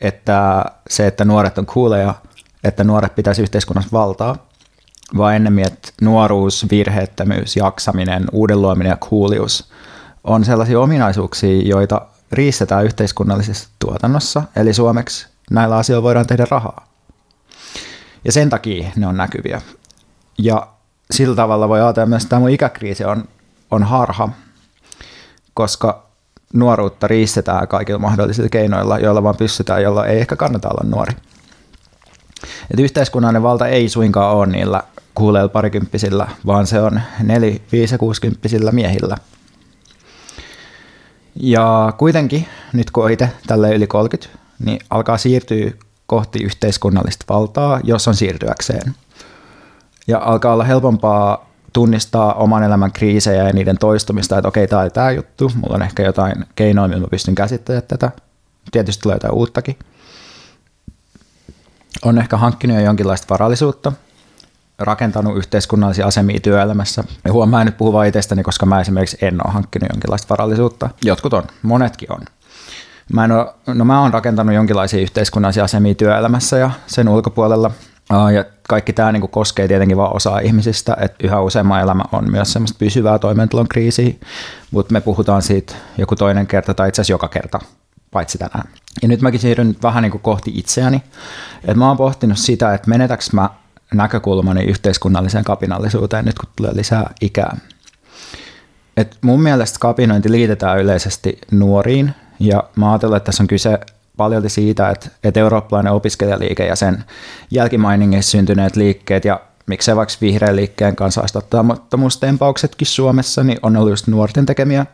että se, että nuoret on kuuleja, että nuoret pitäisi yhteiskunnassa valtaa, vaan ennemmin, että nuoruus, virheettömyys, jaksaminen, uuden luominen ja kuulius on sellaisia ominaisuuksia, joita riistetään yhteiskunnallisessa tuotannossa, eli suomeksi näillä asioilla voidaan tehdä rahaa. Ja sen takia ne on näkyviä. Ja sillä tavalla voi ajatella myös, että tämä mun ikäkriisi on, on harha, koska nuoruutta riistetään kaikilla mahdollisilla keinoilla, joilla vaan pystytään, jolla ei ehkä kannata olla nuori. Et yhteiskunnallinen valta ei suinkaan ole niillä kuuleilla parikymppisillä, vaan se on neli, viisi ja kuusikymppisillä miehillä. Ja kuitenkin, nyt kun itse tälle yli 30, niin alkaa siirtyä kohti yhteiskunnallista valtaa, jos on siirtyäkseen. Ja alkaa olla helpompaa tunnistaa oman elämän kriisejä ja niiden toistumista, että okei, tämä on tämä juttu, mulla on ehkä jotain keinoja, millä mä pystyn käsittelemään tätä. Tietysti tulee jotain uuttakin. On ehkä hankkinut jo jonkinlaista varallisuutta, rakentanut yhteiskunnallisia asemia työelämässä. Ja huomaa, mä en nyt puhu vain itsestäni, koska mä esimerkiksi en ole hankkinut jonkinlaista varallisuutta. Jotkut on, monetkin on. Mä, en ole, no mä oon rakentanut jonkinlaisia yhteiskunnallisia asemia työelämässä ja sen ulkopuolella. Ja kaikki tämä niin koskee tietenkin vain osaa ihmisistä, että yhä useamman elämä on myös semmoista pysyvää toimeentulon kriisiä, mutta me puhutaan siitä joku toinen kerta tai itse asiassa joka kerta, paitsi tänään. Ja nyt mäkin siirryn vähän niin kohti itseäni, että mä oon pohtinut sitä, että menetäks mä näkökulmani yhteiskunnalliseen kapinallisuuteen nyt kun tulee lisää ikää. Et mun mielestä kapinointi liitetään yleisesti nuoriin ja mä ajattelen, että tässä on kyse paljon siitä, että, että eurooppalainen opiskelijaliike ja sen jälkimainingeissa syntyneet liikkeet ja miksei vaikka vihreän liikkeen kansalaistottomuustempauksetkin Suomessa, niin on ollut just nuorten tekemiä.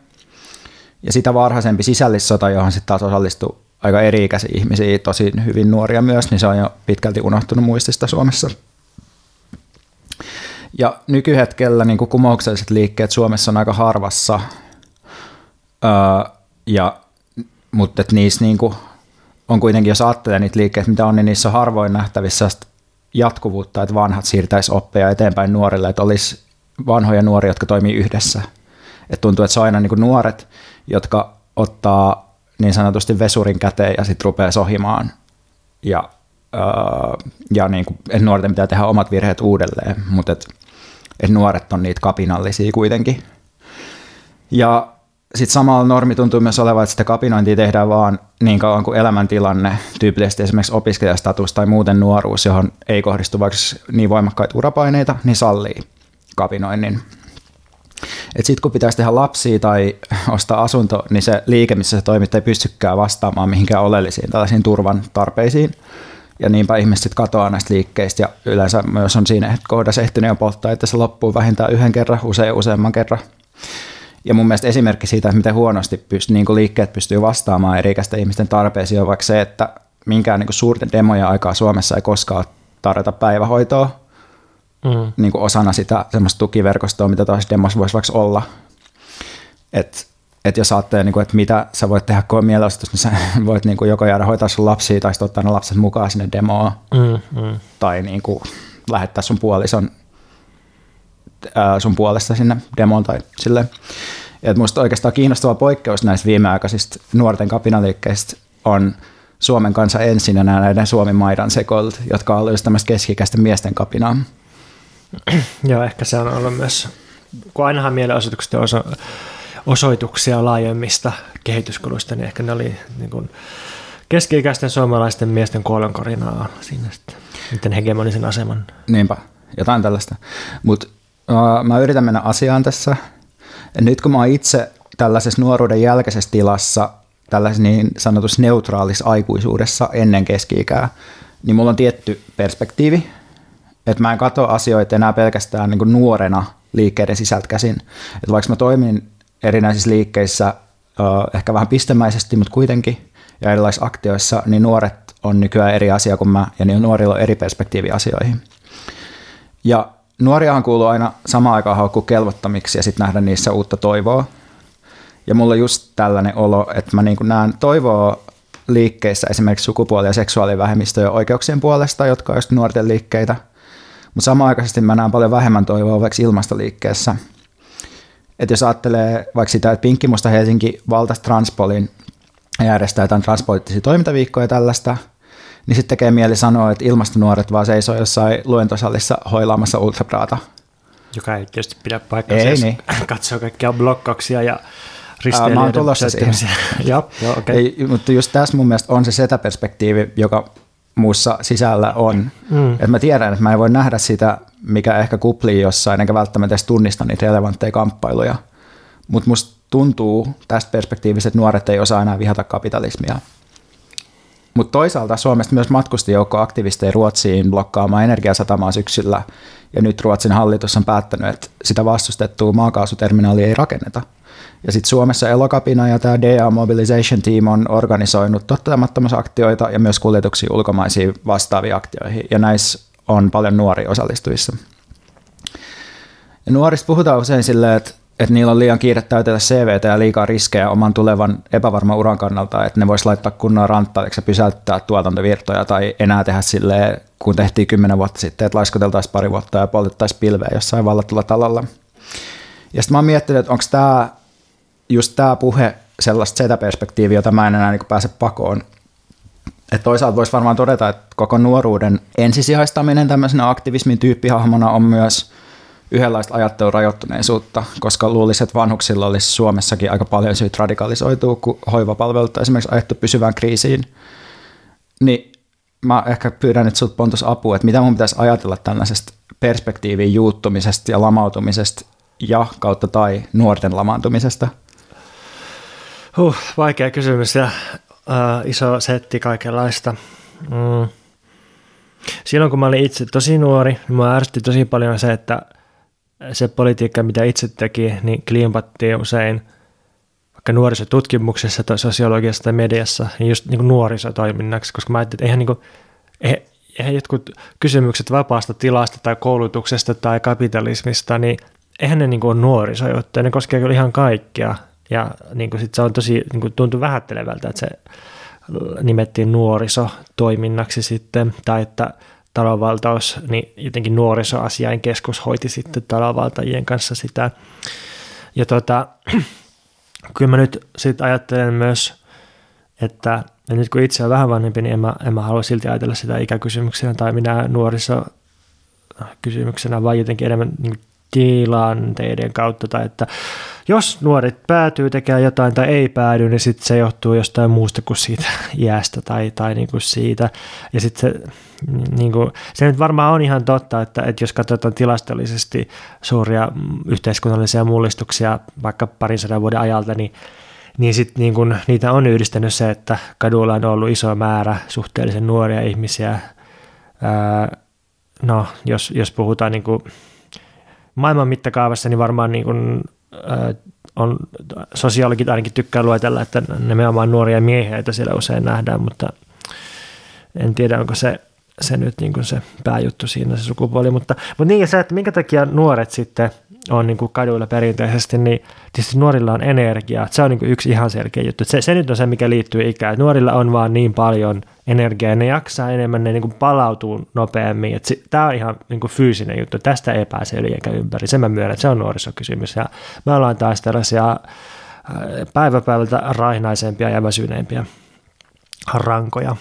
Ja sitä varhaisempi sisällissota, johon sitten taas osallistui aika eri-ikäisiä ihmisiä, tosi hyvin nuoria myös, niin se on jo pitkälti unohtunut muistista Suomessa. Ja nykyhetkellä niin kuin kumoukselliset liikkeet Suomessa on aika harvassa, öö, ja mutta että niissä niin kuin, on kuitenkin, jos ajattelee niitä liikkeitä, mitä on, niin niissä on harvoin nähtävissä jatkuvuutta, että vanhat siirtäisi oppeja eteenpäin nuorille, että olisi vanhoja nuoria, jotka toimii yhdessä. Et tuntuu, että se on aina niin kuin nuoret, jotka ottaa niin sanotusti vesurin käteen ja sitten rupeaa sohimaan. Ja, ja niin kuin, että nuorten pitää tehdä omat virheet uudelleen, mutta että, että nuoret on niitä kapinallisia kuitenkin. Ja sitten samalla normi tuntuu myös olevan, että sitä kapinointia tehdään vaan niin kauan kuin elämäntilanne, tyypillisesti esimerkiksi opiskelijastatus tai muuten nuoruus, johon ei kohdistu vaikka niin voimakkaita urapaineita, niin sallii kapinoinnin. Sitten kun pitäisi tehdä lapsia tai ostaa asunto, niin se liike, missä se toimit, ei pystykään vastaamaan mihinkään oleellisiin tällaisiin turvan tarpeisiin. Ja niinpä ihmiset sitten katoaa näistä liikkeistä ja yleensä myös on siinä kohdassa ehtinyt jo polttaa, että se loppuu vähintään yhden kerran, usein useamman kerran. Ja mun mielestä esimerkki siitä, että miten huonosti pyst, niin liikkeet pystyy vastaamaan eri ihmisten tarpeisiin, on vaikka se, että minkään niin suurten demojen aikaa Suomessa ei koskaan tarjota päivähoitoa mm. niin kuin osana sitä semmoista tukiverkostoa, mitä taas demos voisi vaikka olla. Että et jos ajattelee, niin kuin, että mitä sä voit tehdä koe niin sä voit niin kuin joko jäädä hoitaa sun lapsia tai ottaa ne lapset mukaan sinne demoon mm, mm. tai niin kuin, lähettää sun puolison ää, sun puolesta sinne demoon tai silleen. Et musta oikeastaan kiinnostava poikkeus näistä viimeaikaisista nuorten kapinaliikkeistä on Suomen kanssa ensin ja näiden Suomen maidan sekoilut, jotka on ollut tämmöistä keskikäisten miesten kapinaa. Joo, ehkä se on ollut myös, kun ainahan mielenosoitukset on oso, osoituksia laajemmista kehityskuluista, niin ehkä ne oli niin kuin keski-ikäisten suomalaisten miesten kuolonkorinaa siinä sitten, miten hegemonisen aseman. Niinpä, jotain tällaista. Mutta uh, mä yritän mennä asiaan tässä. Nyt kun mä oon itse tällaisessa nuoruuden jälkeisessä tilassa, tällaisessa niin sanotussa neutraalissa aikuisuudessa ennen keski-ikää, niin mulla on tietty perspektiivi, että mä en katso asioita enää pelkästään niin kuin nuorena liikkeiden sisältä käsin. Että vaikka mä toimin erinäisissä liikkeissä ehkä vähän pistemäisesti, mutta kuitenkin, ja erilaisissa aktioissa, niin nuoret on nykyään eri asia kuin mä, ja niin nuorilla on eri perspektiivi asioihin. Ja nuoriahan kuuluu aina samaan aikaan haukkua kelvottomiksi ja sitten nähdä niissä uutta toivoa. Ja mulla on just tällainen olo, että mä niin näen toivoa liikkeissä esimerkiksi sukupuoli- ja seksuaalivähemmistöjen oikeuksien puolesta, jotka on nuorten liikkeitä – mutta samanaikaisesti mä näen paljon vähemmän toivoa vaikka ilmastoliikkeessä. Että jos ajattelee vaikka sitä, että Pinkkimusta Helsinki valtaisi Transpolin ja järjestää jotain transpoliittisia toimintaviikkoja ja tällaista, niin sitten tekee mieli sanoa, että ilmastonuoret vaan seisoo jossain luentosallissa hoilaamassa ultrabraata. Joka ei tietysti pidä paikkaa, ei, niin. katsoo kaikkia blokkauksia ja risteilijöiden Mä oon tulossa joo, joo, okay. ei, mutta just tässä mun mielestä on se setäperspektiivi, joka muussa sisällä on. Mm. Et mä tiedän, että mä en voi nähdä sitä, mikä ehkä kuplii jossain, enkä välttämättä edes tunnista niitä relevantteja kamppailuja. Mutta musta tuntuu tästä perspektiivistä, että nuoret ei osaa enää vihata kapitalismia. Mutta toisaalta Suomesta myös matkusti joukko aktivisteja Ruotsiin blokkaamaan energiasatamaa syksyllä, ja nyt Ruotsin hallitus on päättänyt, että sitä vastustettua maakaasuterminaalia ei rakenneta – ja sitten Suomessa Elokapina ja tämä DA Mobilization Team on organisoinut tottelemattomuusaktioita ja myös kuljetuksia ulkomaisiin vastaaviin aktioihin. Ja näissä on paljon nuoria osallistujissa. Ja nuorista puhutaan usein silleen, että, että niillä on liian kiire täytellä CVtä ja liikaa riskejä oman tulevan epävarman uran kannalta, että ne vois laittaa kunnon ranttaaliksi ja pysäyttää tuotantovirtoja tai enää tehdä silleen, kun tehtiin kymmenen vuotta sitten, että laiskoteltaisiin pari vuotta ja poltettaisiin pilveä jossain vallatulla talolla. Ja sitten mä oon miettinyt, että onko tämä just tämä puhe sellaista sitä perspektiiviä, jota mä en enää niin pääse pakoon. Et toisaalta voisi varmaan todeta, että koko nuoruuden ensisijaistaminen tämmöisenä aktivismin tyyppihahmona on myös yhdenlaista ajattelun rajoittuneisuutta, koska luulisin, että vanhuksilla olisi Suomessakin aika paljon syyt radikalisoitua, kun hoivapalvelut on esimerkiksi ajettu pysyvään kriisiin. Niin mä ehkä pyydän nyt sinulta Pontus apua, että mitä mun pitäisi ajatella tällaisesta perspektiivin juuttumisesta ja lamautumisesta ja kautta tai nuorten lamaantumisesta – Huh, vaikea kysymys ja uh, iso setti kaikenlaista. Mm. Silloin kun mä olin itse tosi nuori, niin mä ärsytti tosi paljon se, että se politiikka, mitä itse teki, niin klimpattiin usein vaikka nuorisotutkimuksessa tai sosiologiassa tai mediassa, niin just niin kuin nuorisotoiminnaksi, koska mä ajattelin, että eihän, niin kuin, eihän, eihän jotkut kysymykset vapaasta tilasta tai koulutuksesta tai kapitalismista, niin eihän ne niin kuin ole nuorisojuttuja, ne koskee kyllä ihan kaikkea. Ja niin kuin sit se on tosi, niin kuin tuntui vähättelevältä, että se nimettiin nuorisotoiminnaksi sitten, tai että talonvaltaus, niin jotenkin nuorisoasiain keskus hoiti sitten talonvaltajien kanssa sitä. Ja tota, kyllä mä nyt sitten ajattelen myös, että ja nyt kun itse on vähän vanhempi, niin en mä, en mä halua silti ajatella sitä ikäkysymyksenä tai minä nuoriso kysymyksenä, vaan jotenkin enemmän niin tilanteiden kautta, tai että jos nuoret päätyy tekemään jotain tai ei päädy, niin sitten se johtuu jostain muusta kuin siitä iästä tai, tai niin kuin siitä. Ja sitten se, niin kuin, se nyt varmaan on ihan totta, että, että jos katsotaan tilastollisesti suuria yhteiskunnallisia mullistuksia vaikka parin sadan vuoden ajalta, niin niin sitten niin kun, niitä on yhdistänyt se, että kadulla on ollut iso määrä suhteellisen nuoria ihmisiä. Ää, no, jos, jos puhutaan niin kuin maailman mittakaavassa, niin varmaan niin kuin, ää, on, sosiologit ainakin tykkää luetella, että nimenomaan nuoria miehiä, joita siellä usein nähdään, mutta en tiedä, onko se, se nyt niin kuin se pääjuttu siinä se sukupuoli, mutta, mutta niin se, että minkä takia nuoret sitten – on niin kuin kaduilla perinteisesti, niin tietysti nuorilla on energiaa. Se on niin kuin yksi ihan selkeä juttu. Se, se nyt on se, mikä liittyy ikään. Nuorilla on vaan niin paljon energiaa ja ne jaksaa enemmän, ne niin kuin palautuu nopeammin. Tämä on ihan niin kuin fyysinen juttu. Tästä ei pääse yli eikä ympäri. Sen mä myönnän, että se on nuorisokysymys. Ja me ollaan taas tällaisia äh, päivä päivältä raihnaisempia ja väsyneempiä rankoja.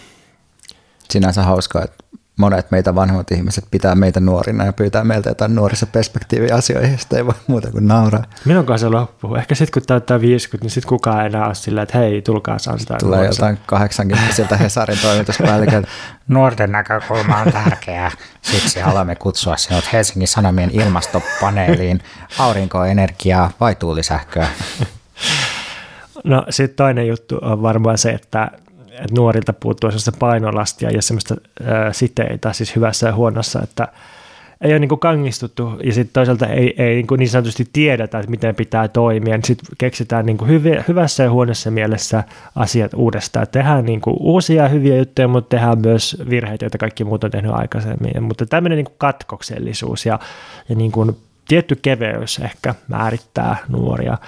Sinänsä hauskaa, että monet meitä vanhemmat ihmiset pitää meitä nuorina ja pyytää meiltä jotain nuorissa perspektiiviä asioihin, ei voi muuta kuin nauraa. Minun kanssa se loppuu. Ehkä sitten kun täyttää 50, niin sitten kukaan ei enää ole sillä, että hei, tulkaa saa sitä Tulee nuorissa. jotain 80 Hesarin toimituspäälliköltä. Nuorten näkökulma on tärkeää. Siksi haluamme kutsua sinut Helsingin Sanomien ilmastopaneeliin. Aurinkoenergiaa vai tuulisähköä? No sitten toinen juttu on varmaan se, että että nuorilta puuttuu sellaista painolastia ja semmoista siteitä siis hyvässä ja huonossa, että ei ole niin kuin kangistuttu ja sitten toisaalta ei, ei niin, kuin niin sanotusti tiedetä, että miten pitää toimia, niin sitten keksitään niin kuin hyvi, hyvässä ja huonossa mielessä asiat uudestaan. Tehdään niin kuin uusia hyviä juttuja, mutta tehdään myös virheitä, joita kaikki muut on tehnyt aikaisemmin. Mutta tämmöinen niin kuin katkoksellisuus ja, ja niin kuin tietty keveys ehkä määrittää nuoria.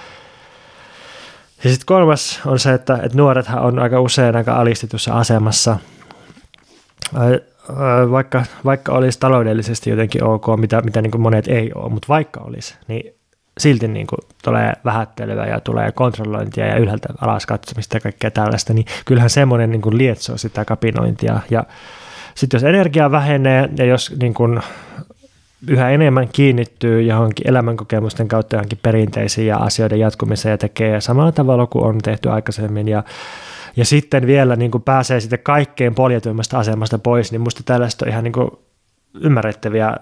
Ja sitten kolmas on se, että, että nuorethan on aika usein aika alistetussa asemassa, vaikka, vaikka olisi taloudellisesti jotenkin ok, mitä, mitä niin kuin monet ei ole, mutta vaikka olisi, niin silti niin kuin tulee vähättelyä ja tulee kontrollointia ja ylhäältä alas katsomista ja kaikkea tällaista, niin kyllähän semmoinen niin kuin lietsoo sitä kapinointia. Ja sitten jos energia vähenee ja jos niin kuin yhä enemmän kiinnittyy johonkin elämänkokemusten kautta johonkin perinteisiin ja asioiden jatkumiseen ja tekee samalla tavalla kuin on tehty aikaisemmin ja ja sitten vielä niin kuin pääsee sitten kaikkein poljetuimmasta asemasta pois, niin musta tällaista on ihan niin kuin ymmärrettäviä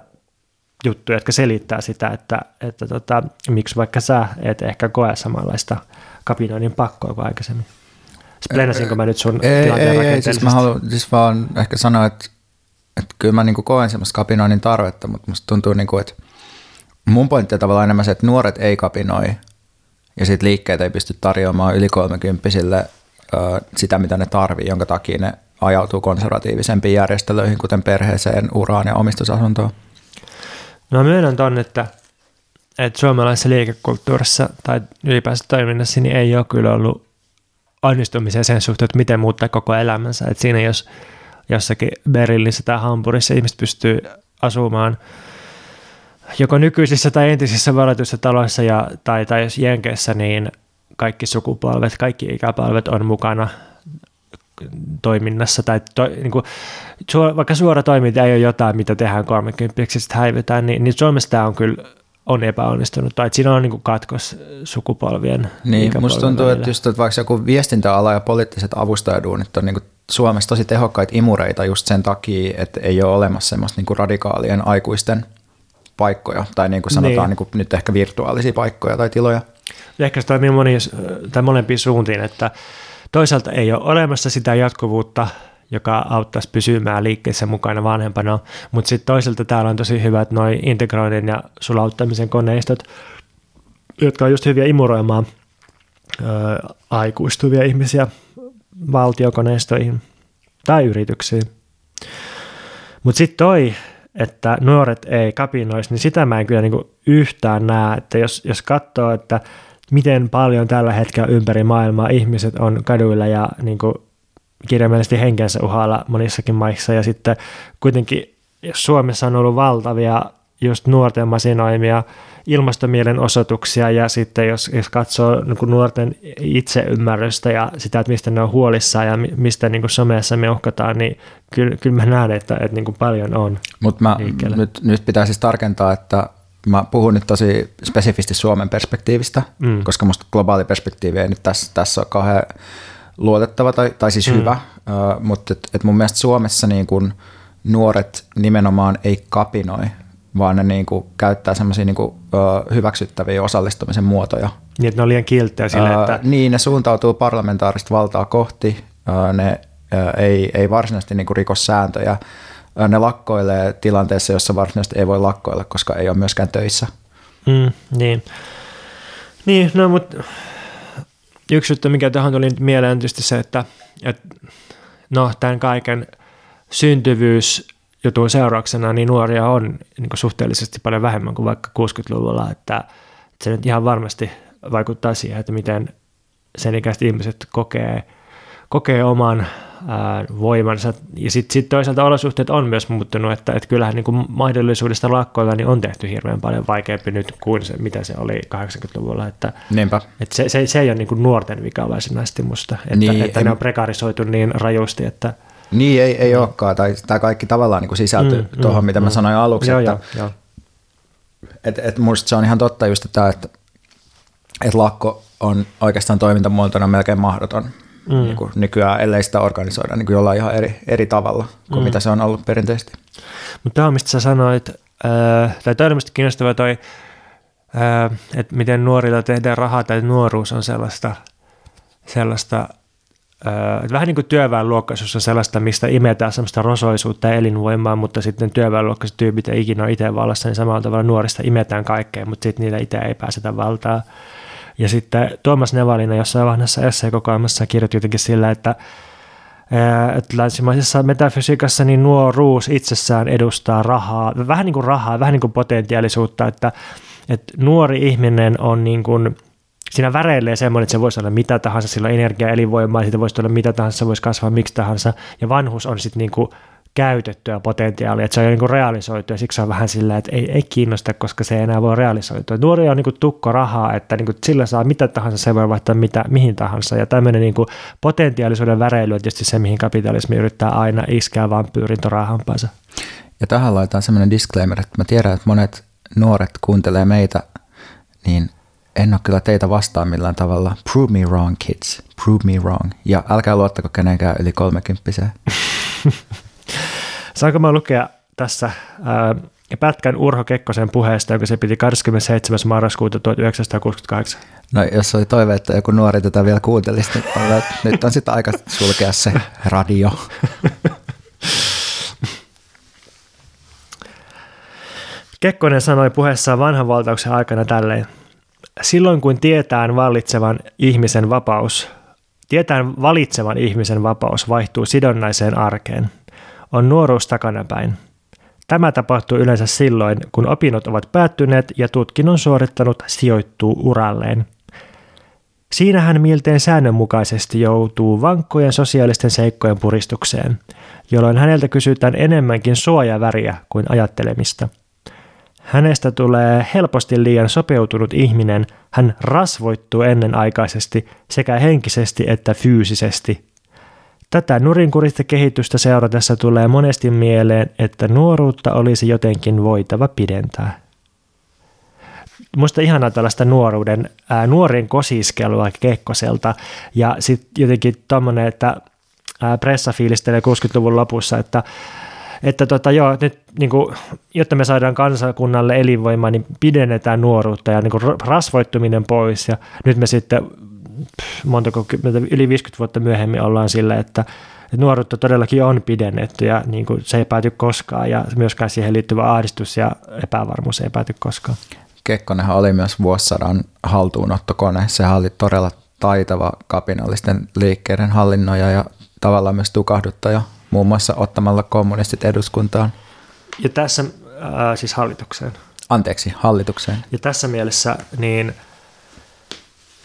juttuja, jotka selittää sitä, että, että tota, miksi vaikka sä et ehkä koe samanlaista kapinoinnin pakkoa kuin aikaisemmin. Splenasinko mä nyt sun ei, tilanteen ei, ei, siis mä haluan siis vaan ehkä sanoa, että että kyllä mä niin koen semmoista kapinoinnin tarvetta, mutta musta tuntuu, niin kuin, että mun pointti on tavallaan enemmän se, että nuoret ei kapinoi ja sitten liikkeet ei pysty tarjoamaan yli kolmekymppisille sitä, mitä ne tarvii, jonka takia ne ajautuu konservatiivisempiin järjestelyihin, kuten perheeseen, uraan ja omistusasuntoon. No myönnän ton, että, että suomalaisessa liikekulttuurissa tai ylipäänsä toiminnassa niin ei ole kyllä ollut onnistumisia sen suhteen, että miten muuttaa koko elämänsä. Että siinä jos jossakin Berliinissä tai Hampurissa ihmiset pystyy asumaan joko nykyisissä tai entisissä valituissa taloissa ja, tai, tai jos Jenkeissä, niin kaikki sukupolvet, kaikki ikäpolvet on mukana toiminnassa. Tai to, niin kuin, vaikka suora toiminta ei ole jotain, mitä tehdään 30 sitten häivytään, niin, niin Suomessa tämä on kyllä on epäonnistunut, tai että siinä on niin katkos sukupolvien Niin, musta tuntuu, välillä. että, just, että vaikka joku viestintäala ja poliittiset avustajaduunit on niin Suomessa tosi tehokkaita imureita just sen takia, että ei ole olemassa semmoista niin radikaalien aikuisten paikkoja, tai niin kuin sanotaan niin. Niin kuin nyt ehkä virtuaalisia paikkoja tai tiloja. Ehkä se toimii moni, tai molempiin suuntiin, että toisaalta ei ole olemassa sitä jatkuvuutta, joka auttaisi pysymään liikkeessä mukana vanhempana, mutta sitten toisaalta täällä on tosi hyvät noin integroinnin ja sulauttamisen koneistot, jotka on just hyviä imuroimaan ö, aikuistuvia ihmisiä valtiokoneistoihin tai yrityksiin. Mutta sitten toi, että nuoret ei kapinoisi, niin sitä mä en kyllä niinku yhtään näe, että jos, jos katsoo, että miten paljon tällä hetkellä ympäri maailmaa ihmiset on kaduilla ja niinku kirjaimellisesti henkensä uhalla monissakin maissa ja sitten kuitenkin jos Suomessa on ollut valtavia just nuorten masinoimia ilmastomielen osoituksia ja sitten jos, jos katsoo niin kuin nuorten itseymmärrystä ja sitä, että mistä ne on huolissaan ja mistä niin kuin somessa me uhkataan, niin kyllä, kyllä mä näen, että, että niin kuin paljon on Mutta nyt, nyt pitää siis tarkentaa, että mä puhun nyt tosi spesifisti Suomen perspektiivistä, mm. koska musta globaali perspektiivi ei nyt tässä, tässä ole kauhean luotettava tai, tai siis mm. hyvä, uh, mutta et, et mun mielestä Suomessa niin kun nuoret nimenomaan ei kapinoi, vaan ne niin kuin käyttää semmoisia niin kuin, hyväksyttäviä osallistumisen muotoja. Niin, että ne on liian kilttejä sille, että... Niin, ne suuntautuu parlamentaarista valtaa kohti, uh, ne uh, ei, ei varsinaisesti niin kuin rikos sääntöjä, ne lakkoilee tilanteessa, jossa varsinaisesti ei voi lakkoilla, koska ei ole myöskään töissä. Mm, niin. Niin, no mutta yksi juttu, mikä tähän tuli mieleen, on tietysti se, että, että no, tämän kaiken syntyvyys jutun seurauksena niin nuoria on niin suhteellisesti paljon vähemmän kuin vaikka 60-luvulla, että se nyt ihan varmasti vaikuttaa siihen, että miten sen ikäiset ihmiset kokee, kokee oman ää, voimansa. Ja sitten sit toisaalta olosuhteet on myös muuttunut, että, että kyllähän niin kuin mahdollisuudesta lakkoilla niin on tehty hirveän paljon vaikeampi nyt kuin se, mitä se oli 80-luvulla. Että, Niinpä. Että se, se, se ei ole niin kuin nuorten vika varsinaisesti musta, että, niin, että en... ne on prekarisoitu niin rajusti, että – niin, ei, ei mm. olekaan. Tai tämä kaikki tavallaan niin sisältyy mm, tuohon, mm, mitä mm. mä sanoin aluksi. Joo, että, joo, joo. Et, et musta se on ihan totta just, että, että, että lakko on oikeastaan toimintamuotona melkein mahdoton mm. niin kuin nykyään, ellei sitä organisoida niin kuin jollain ihan eri, eri tavalla kuin mm. mitä se on ollut perinteisesti. Mutta tämä, mistä sä sanoit, äh, tai toinen mistä kiinnostava toi, äh, että miten nuorilla tehdään rahaa tai nuoruus on sellaista, sellaista vähän niin kuin työväenluokkaisuus on sellaista, mistä imetään sellaista rosoisuutta ja elinvoimaa, mutta sitten työväenluokkaiset tyypit ei ikinä ole itse vallassa, niin samalla tavalla nuorista imetään kaikkea, mutta sitten niitä itse ei pääsetä valtaa. Ja sitten Tuomas Nevalina jossain vaiheessa esseekokoelmassa kirjoitti jotenkin sillä, että että länsimaisessa metafysiikassa niin nuoruus itsessään edustaa rahaa, vähän niin kuin rahaa, vähän niin kuin potentiaalisuutta, että, että nuori ihminen on niin kuin – siinä väreilee semmoinen, että se voisi olla mitä tahansa, sillä on energia, elinvoimaa, siitä voisi olla mitä tahansa, se voisi kasvaa miksi tahansa, ja vanhus on sitten niinku käytettyä potentiaalia, että se on jo niinku realisoitu, ja siksi on vähän sillä, että ei, ei kiinnosta, koska se ei enää voi realisoitua. Nuori on niinku tukko rahaa, että niinku sillä saa mitä tahansa, se voi vaihtaa mitä, mihin tahansa, ja tämmöinen niinku potentiaalisuuden väreily on tietysti se, mihin kapitalismi yrittää aina iskeä vampyyrintorahampaansa. Ja tähän laitetaan semmoinen disclaimer, että mä tiedän, että monet nuoret kuuntelee meitä, niin en ole kyllä teitä vastaan millään tavalla. Prove me wrong, kids. Prove me wrong. Ja älkää luottako kenenkään yli kolmekymppiseen. Saanko mä lukea tässä ää, pätkän Urho Kekkosen puheesta, joka se piti 27. marraskuuta 1968? No jos oli toive, että joku nuori tätä vielä kuuntelisi, niin nyt on sitten aika sulkea se radio. Kekkonen sanoi puheessaan vanhan valtauksen aikana tälleen. Silloin kun tietään vallitsevan ihmisen vapaus, tietään valitsevan ihmisen vapaus vaihtuu sidonnaiseen arkeen, on nuoruus takanapäin. Tämä tapahtuu yleensä silloin, kun opinnot ovat päättyneet ja tutkinnon suorittanut sijoittuu uralleen. Siinä hän milteen säännönmukaisesti joutuu vankkojen sosiaalisten seikkojen puristukseen, jolloin häneltä kysytään enemmänkin suojaväriä kuin ajattelemista – Hänestä tulee helposti liian sopeutunut ihminen, hän rasvoittuu ennenaikaisesti sekä henkisesti että fyysisesti. Tätä nurinkurista kehitystä seuratessa tulee monesti mieleen, että nuoruutta olisi jotenkin voitava pidentää. Musta ihanaa tällaista nuoruuden, ää, nuoren kosiskelua Kekkoselta ja sitten jotenkin tommonen, että ää, pressa fiilistelee 60-luvun lopussa, että että tota, joo, nyt niin kuin, jotta me saadaan kansakunnalle elinvoimaa, niin pidennetään nuoruutta ja niin kuin rasvoittuminen pois ja nyt me sitten montako, yli 50 vuotta myöhemmin ollaan sillä, että, nuoruutta todellakin on pidennetty ja niin kuin, se ei pääty koskaan ja myöskään siihen liittyvä ahdistus ja epävarmuus ei pääty koskaan. Kekkonenhan oli myös vuosisadan haltuunottokone. Se oli todella taitava kapinallisten liikkeiden hallinnoja ja tavallaan myös tukahduttaja muun muassa ottamalla kommunistit eduskuntaan. Ja tässä, ää, siis hallitukseen. Anteeksi, hallitukseen. Ja tässä mielessä niin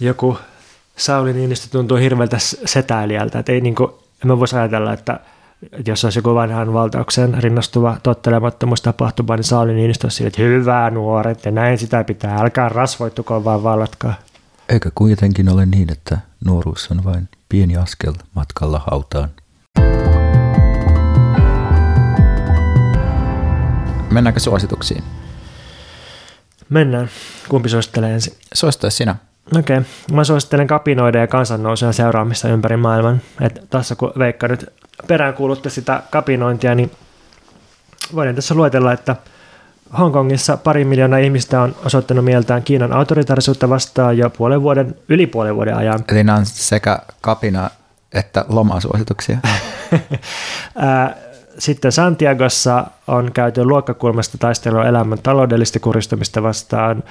joku Sauli Niinistö tuntuu hirveältä setäilijältä, että ei niin kuin, en mä voisi ajatella, että jos olisi joku vanhan valtauksen rinnastuva tottelemattomuustapahtuma, niin Sauli Niinistö olisi että hyvää nuoret ja näin sitä pitää, älkää rasvoittuko vaan vallatkaa. Eikä kuitenkin ole niin, että nuoruus on vain pieni askel matkalla hautaan. Mennäänkö suosituksiin? Mennään. Kumpi suosittelee ensin? Suosittaisi sinä. Okei. Okay. Mä suosittelen kapinoiden ja kansannousuja seuraamista ympäri maailman. Et tässä kun Veikka nyt peräänkuulutte sitä kapinointia, niin voin tässä luetella, että Hongkongissa pari miljoonaa ihmistä on osoittanut mieltään Kiinan autoritaarisuutta vastaan jo puolen vuoden, yli puolen vuoden ajan. Eli nämä on sekä kapina että lomasuosituksia. Sitten Santiagossa on käyty luokkakulmasta taistelua elämän taloudellista kuristumista vastaan.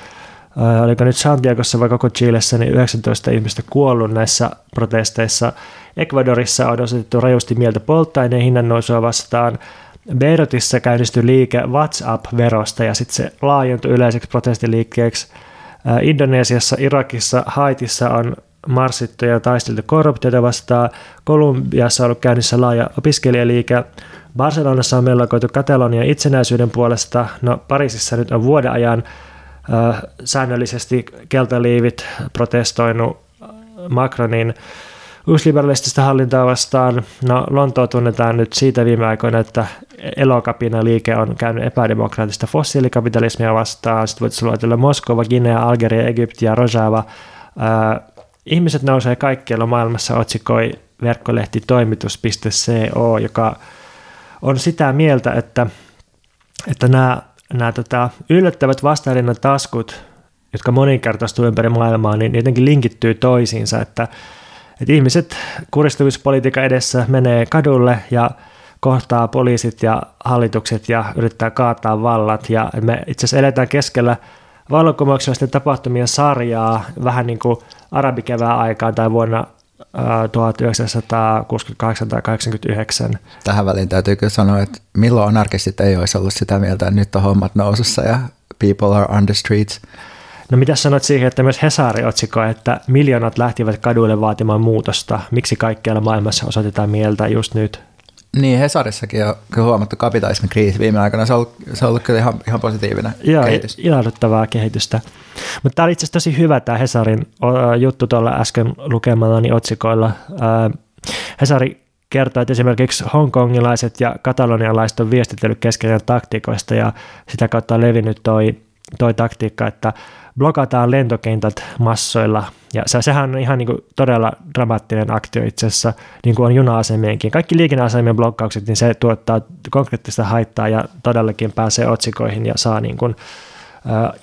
Oliko nyt Santiagossa vai koko Chilessä, niin 19 ihmistä kuollut näissä protesteissa. Ecuadorissa on osoitettu rajusti mieltä polttoaineen hinnan nousua vastaan. Beirutissa käynnistyi liike WhatsApp-verosta ja sitten se laajentui yleiseksi protestiliikkeeksi. Indonesiassa, Irakissa, Haitissa on marssittu ja taisteltu korruptiota vastaan. Kolumbiassa on ollut käynnissä laaja opiskelijaliike. Barcelonassa on mellakoitu Katalonian itsenäisyyden puolesta. No Pariisissa nyt on vuoden ajan äh, säännöllisesti keltaliivit protestoinut Macronin uusliberalistista hallintaa vastaan. No Lontoa tunnetaan nyt siitä viime aikoina, että elokapina liike on käynyt epädemokraattista fossiilikapitalismia vastaan. Sitten voitaisiin luetella Moskova, Guinea, Algeria, Egypti ja Rojava. Äh, ihmiset nousee kaikkialla maailmassa otsikoi verkkolehti toimitus.co, joka on sitä mieltä, että, että nämä, nämä tota, yllättävät vastarinnan taskut, jotka moninkertaistuu ympäri maailmaa, niin jotenkin linkittyy toisiinsa, että, että ihmiset kuristumispolitiikan edessä menee kadulle ja kohtaa poliisit ja hallitukset ja yrittää kaataa vallat. Ja me itse asiassa eletään keskellä vallankumouksellisten tapahtumien sarjaa vähän niin kuin arabikevään aikaan tai vuonna 1968 tai 89. Tähän väliin täytyy kyllä sanoa, että milloin anarkistit ei olisi ollut sitä mieltä, että nyt on hommat nousussa ja people are on the streets. No mitä sanot siihen, että myös Hesari otsikoi, että miljoonat lähtivät kaduille vaatimaan muutosta. Miksi kaikkialla maailmassa osoitetaan mieltä just nyt? Niin, Hesarissakin on kyllä huomattu kapitalismin kriisi viime aikoina. Se on ollut, se on ollut kyllä ihan, ihan positiivinen Joo, kehitys. ilahduttavaa kehitystä. Mutta tämä oli itse asiassa tosi hyvä tämä Hesarin juttu tuolla äsken lukemallani otsikoilla. Hesari kertoo, että esimerkiksi hongkongilaiset ja katalonialaiset on viestitellyt keskenään taktiikoista ja sitä kautta on levinnyt toi, toi taktiikka, että blokataan lentokentät massoilla. Ja se, sehän on ihan niin kuin todella dramaattinen aktio itse asiassa, niin kuin on juna-asemienkin. Kaikki liikenneasemien blokkaukset, niin se tuottaa konkreettista haittaa ja todellakin pääsee otsikoihin ja saa niin kuin, ää,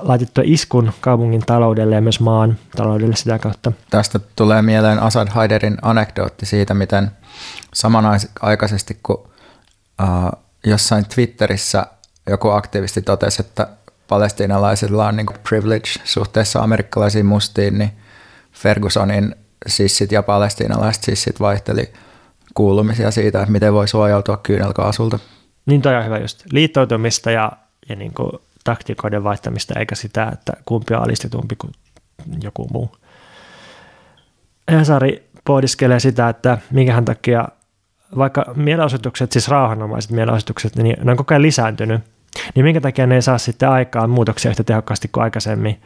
laitettua iskun kaupungin taloudelle ja myös maan taloudelle sitä kautta. Tästä tulee mieleen Asad Haiderin anekdootti siitä, miten samanaikaisesti kun uh, jossain Twitterissä joku aktivisti totesi, että palestiinalaisilla on niin privilege suhteessa amerikkalaisiin mustiin, niin Fergusonin sissit ja palestiinalaiset sissit vaihteli kuulumisia siitä, että miten voi suojautua kyynelkaasulta. Niin toi on hyvä just. Liittoutumista ja, ja niin kuin taktikoiden vaihtamista, eikä sitä, että kumpi on alistetumpi kuin joku muu. Hesari pohdiskelee sitä, että minkähän takia vaikka mielenosoitukset, siis rauhanomaiset mielenosoitukset, niin ne on koko ajan lisääntynyt, niin minkä takia ne ei saa sitten aikaan muutoksia yhtä tehokkaasti kuin aikaisemmin.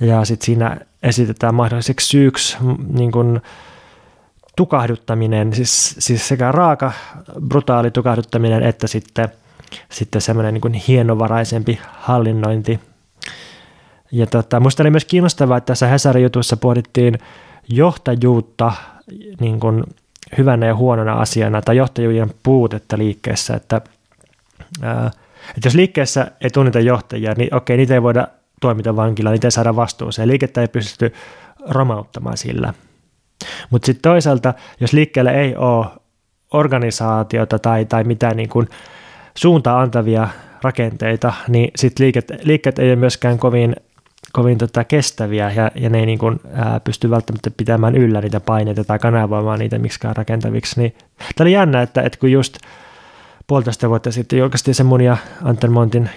Ja sitten siinä esitetään mahdolliseksi syyksi niin kuin tukahduttaminen, siis, siis sekä raaka, brutaali tukahduttaminen, että sitten, sitten semmoinen niin hienovaraisempi hallinnointi. Ja tota, musta oli myös kiinnostavaa, että tässä Hesarin jutussa pohdittiin johtajuutta niin kuin hyvänä ja huonona asiana tai johtajuuden puutetta liikkeessä, että ää, että jos liikkeessä ei tunneta johtajia, niin okei, niitä ei voida toimita vankilaan, niitä ei saada vastuuseen. Liikettä ei pysty romauttamaan sillä. Mutta sitten toisaalta, jos liikkeellä ei ole organisaatiota tai, tai mitään niin kuin suuntaa antavia rakenteita, niin sitten liikkeet, liikkeet ei ole myöskään kovin, kovin tota kestäviä ja, ja ne ei niin kuin, ää, pysty välttämättä pitämään yllä niitä paineita tai kanavoimaan niitä miksikään rakentaviksi. Niin, tämä oli jännä, että, että kun just – puolitoista vuotta sitten julkaistiin se mun ja Anton Montin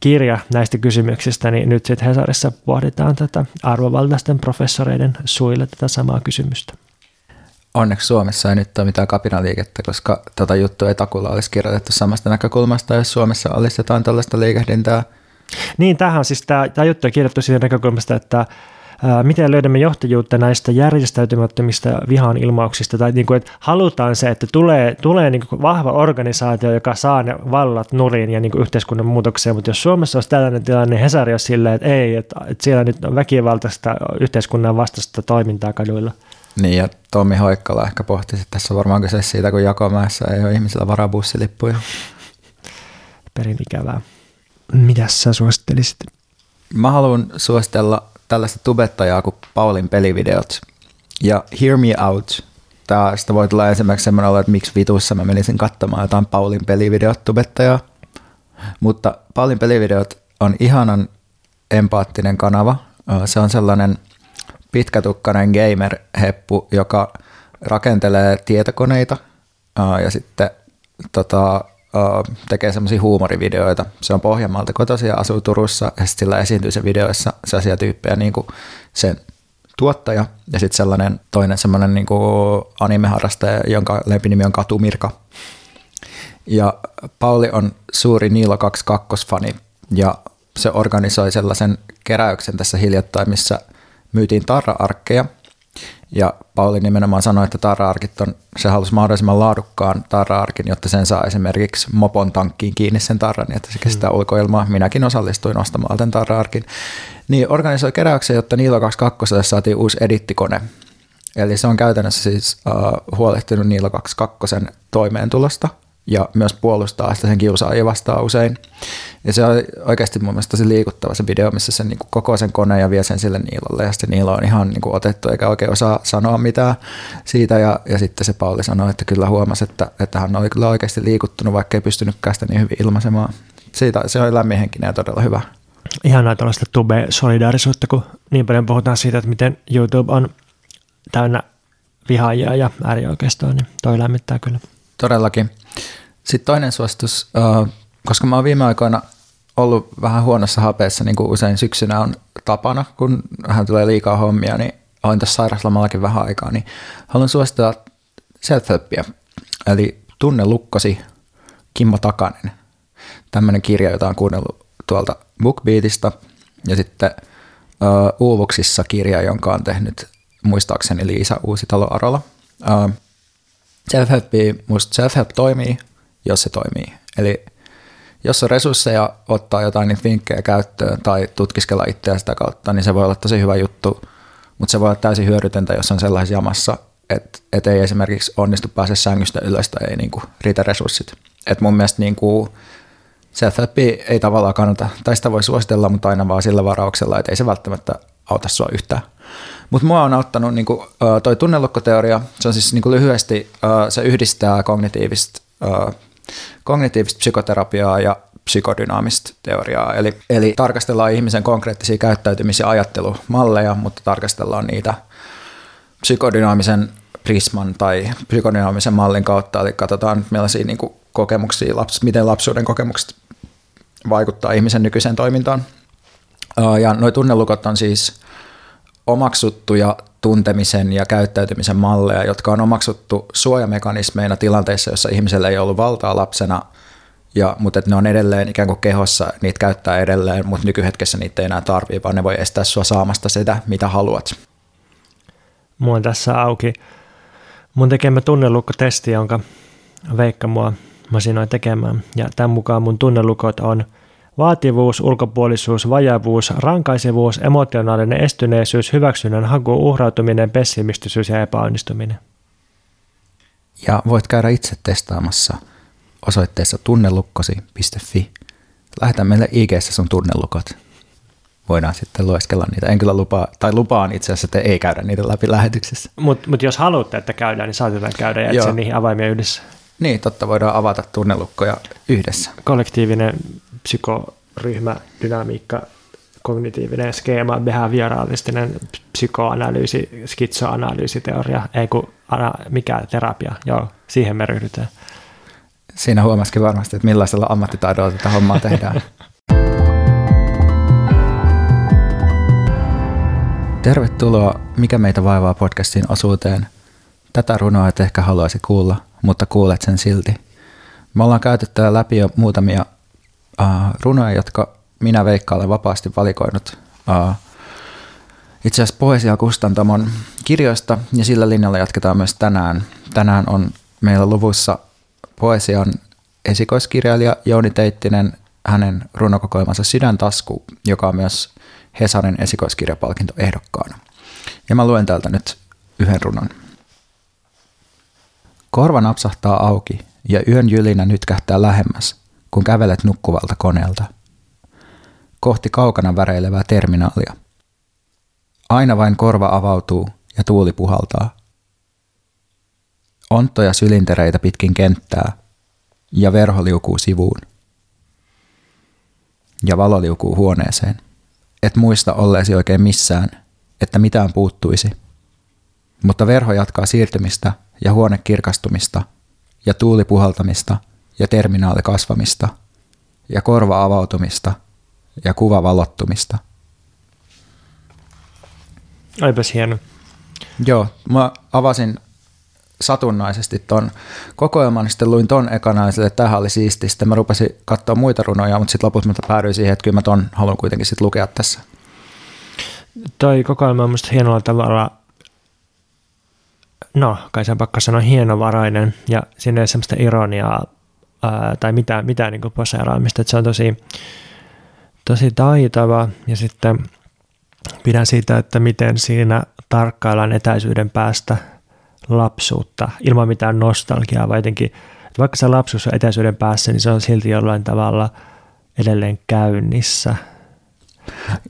kirja näistä kysymyksistä, niin nyt sitten Hesarissa pohditaan tätä arvovaltaisten professoreiden suille tätä samaa kysymystä. Onneksi Suomessa ei nyt ole mitään kapinaliikettä, koska tätä juttua ei takulla olisi kirjoitettu samasta näkökulmasta, jos Suomessa olisi jotain tällaista liikehdintää. Niin, tähän siis tämä, tämä juttu on kirjoitettu siitä näkökulmasta, että miten löydämme johtajuutta näistä järjestäytymättömistä vihan ilmauksista, tai niin kuin, että halutaan se, että tulee, tulee niin kuin vahva organisaatio, joka saa ne vallat nurin ja niin kuin yhteiskunnan muutokseen, mutta jos Suomessa olisi tällainen tilanne, niin Hesari olisi silleen, että ei, että, että siellä nyt on väkivaltaista yhteiskunnan vastaista toimintaa kaduilla. Niin, ja Tommi Hoikkala ehkä pohtisi, että tässä on varmaan kyse siitä, kun Jakomäessä ei ole ihmisillä varaa bussilippuja. Perin ikävää. Mitäs sä suosittelisit? Mä haluan suositella tällaista tubettajaa kuin Paulin pelivideot. Ja Hear Me Out. Tästä voi tulla ensimmäiseksi semmoinen että miksi vitussa mä menisin katsomaan jotain Paulin pelivideot tubettajaa. Mutta Paulin pelivideot on ihanan empaattinen kanava. Se on sellainen pitkätukkainen gamer-heppu, joka rakentelee tietokoneita ja sitten tota, tekee semmoisia huumorivideoita. Se on Pohjanmaalta kotoisin ja asuu Turussa ja sillä esiintyy se videoissa sellaisia tyyppejä niin kuin sen tuottaja ja sitten sellainen toinen semmoinen niin animeharrastaja, jonka lempinimi on Katumirka. Ja Pauli on suuri Niilo 22 fani ja se organisoi sellaisen keräyksen tässä hiljattain, missä myytiin tarra-arkkeja – ja Pauli nimenomaan sanoi, että tarra-arkit on, se halusi mahdollisimman laadukkaan tarra-arkin, jotta sen saa esimerkiksi mopon tankkiin kiinni sen tarran, niin että se kestää mm. ulkoilmaa. Minäkin osallistuin ostamaan tämän tarra-arkin. Niin organisoi keräyksen, jotta Niilo 22 saatiin uusi edittikone. Eli se on käytännössä siis uh, huolehtinut Niilo 22 toimeentulosta ja myös puolustaa sitä sen kiusaajia vastaan usein. Ja se on oikeasti mun mielestä tosi liikuttava se video, missä se niin koko sen koneen ja vie sen sille Niilolle ja sitten Niilo on ihan niin kuin otettu eikä oikein osaa sanoa mitään siitä ja, ja sitten se Pauli sanoi, että kyllä huomasi, että, että hän oli kyllä oikeasti liikuttunut, vaikka ei pystynytkään sitä niin hyvin ilmaisemaan. Siitä, se on lämminhenkinen ja todella hyvä. Ihanaa tällaista tube-solidaarisuutta, kun niin paljon puhutaan siitä, että miten YouTube on täynnä vihaajia ja äärioikeistoa, niin toi lämmittää kyllä. Todellakin. Sitten toinen suositus, koska mä oon viime aikoina ollut vähän huonossa hapeessa, niin kuin usein syksynä on tapana, kun hän tulee liikaa hommia, niin olen tässä sairaslamallakin vähän aikaa, niin haluan suositella self eli Tunne lukkosi Kimmo Takanen. Tämmöinen kirja, jota on kuunnellut tuolta BookBeatista, ja sitten uh, Uuvuksissa kirja, jonka on tehnyt muistaakseni Liisa Uusitalo-Arola. Uh, self-help, self-help toimii, jos se toimii. Eli jos on resursseja ottaa jotain niitä vinkkejä käyttöön tai tutkiskella itseä sitä kautta, niin se voi olla tosi hyvä juttu, mutta se voi olla täysin hyödytöntä, jos on sellaisessa jamassa, että et ei esimerkiksi onnistu pääse sängystä ylös tai ei niinku riitä resurssit. Et mun mielestä niinku self ei tavallaan kannata, tai sitä voi suositella, mutta aina vaan sillä varauksella, että ei se välttämättä auta sua yhtään. Mutta mua on auttanut niinku, toi tunnelukkoteoria, se on siis niinku lyhyesti, se yhdistää kognitiivista kognitiivista psykoterapiaa ja psykodynaamista teoriaa. Eli, eli tarkastellaan ihmisen konkreettisia käyttäytymisiä ja ajattelumalleja, mutta tarkastellaan niitä psykodynaamisen prisman tai psykodynaamisen mallin kautta, eli katsotaan millaisia niin kuin kokemuksia, laps, miten lapsuuden kokemukset vaikuttaa ihmisen nykyiseen toimintaan. Ja nuo tunnelukot on siis omaksuttuja tuntemisen ja käyttäytymisen malleja, jotka on omaksuttu suojamekanismeina tilanteissa, joissa ihmisellä ei ollut valtaa lapsena, ja, mutta että ne on edelleen ikään kuin kehossa, niitä käyttää edelleen, mutta nykyhetkessä niitä ei enää tarvitse, vaan ne voi estää sua saamasta sitä, mitä haluat. Mulla on tässä auki mun tekemä tunnelukkotesti, jonka Veikka mua masinoi tekemään. Ja tämän mukaan mun tunnelukot on – Vaativuus, ulkopuolisuus, vajavuus, rankaisevuus, emotionaalinen estyneisyys, hyväksynnän haku, uhrautuminen, pessimistisyys ja epäonnistuminen. Ja voit käydä itse testaamassa osoitteessa tunnelukkosi.fi. Lähetä meille ig sun tunnelukot. Voidaan sitten lueskella niitä. En kyllä lupaa, tai lupaan itse asiassa, että ei käydä niitä läpi lähetyksessä. Mutta mut jos haluatte, että käydään, niin saatetaan käydä ja etsin niihin avaimia yhdessä. Niin, totta, voidaan avata tunnelukkoja yhdessä. Kollektiivinen psykoryhmä, dynamiikka, kognitiivinen skeema, behavioraalistinen psykoanalyysi, skitsoanalyysiteoria, ei kun ana, mikä terapia, joo, siihen me ryhdytään. Siinä huomasikin varmasti, että millaisella ammattitaidolla tätä hommaa tehdään. Tervetuloa Mikä meitä vaivaa podcastin osuuteen. Tätä runoa et ehkä haluaisi kuulla, mutta kuulet sen silti. Me ollaan käytetty läpi jo muutamia uh, runoja, jotka minä Veikka olen vapaasti valikoinut uh, itse asiassa Poesia Kustantamon kirjoista ja sillä linjalla jatketaan myös tänään. Tänään on meillä luvussa Poesian esikoiskirjailija Jouni Teittinen, hänen runokokoelmansa Sydäntasku, joka on myös Hesarin esikoiskirjapalkinto ehdokkaana. Ja mä luen täältä nyt yhden runon. Korva napsahtaa auki ja yön jylinä nyt kähtää lähemmäs, kun kävelet nukkuvalta koneelta. Kohti kaukana väreilevää terminaalia. Aina vain korva avautuu ja tuuli puhaltaa. Onttoja sylintereitä pitkin kenttää ja verho liukuu sivuun. Ja valo liukuu huoneeseen. Et muista olleesi oikein missään, että mitään puuttuisi. Mutta verho jatkaa siirtymistä ja huone kirkastumista ja tuuli puhaltamista ja terminaali kasvamista ja korva avautumista ja kuva valottumista. Aipas hieno. Joo, mä avasin satunnaisesti ton kokoelman, sitten luin ton ekana ja että tämähän oli siisti. Sitten mä rupesin katsoa muita runoja, mutta sitten lopulta mä päädyin siihen, että kyllä mä ton haluan kuitenkin sitten lukea tässä. Toi kokoelma on musta hienolla tavalla, no kai sen pakko sanoa hienovarainen ja siinä ei ole semmoista ironiaa ää, tai mitään, mitään niin poseeraamista, se on tosi, tosi taitava. Ja sitten pidän siitä, että miten siinä tarkkaillaan etäisyyden päästä lapsuutta ilman mitään nostalgiaa, vai jotenkin, että vaikka se lapsuus on etäisyyden päässä, niin se on silti jollain tavalla edelleen käynnissä.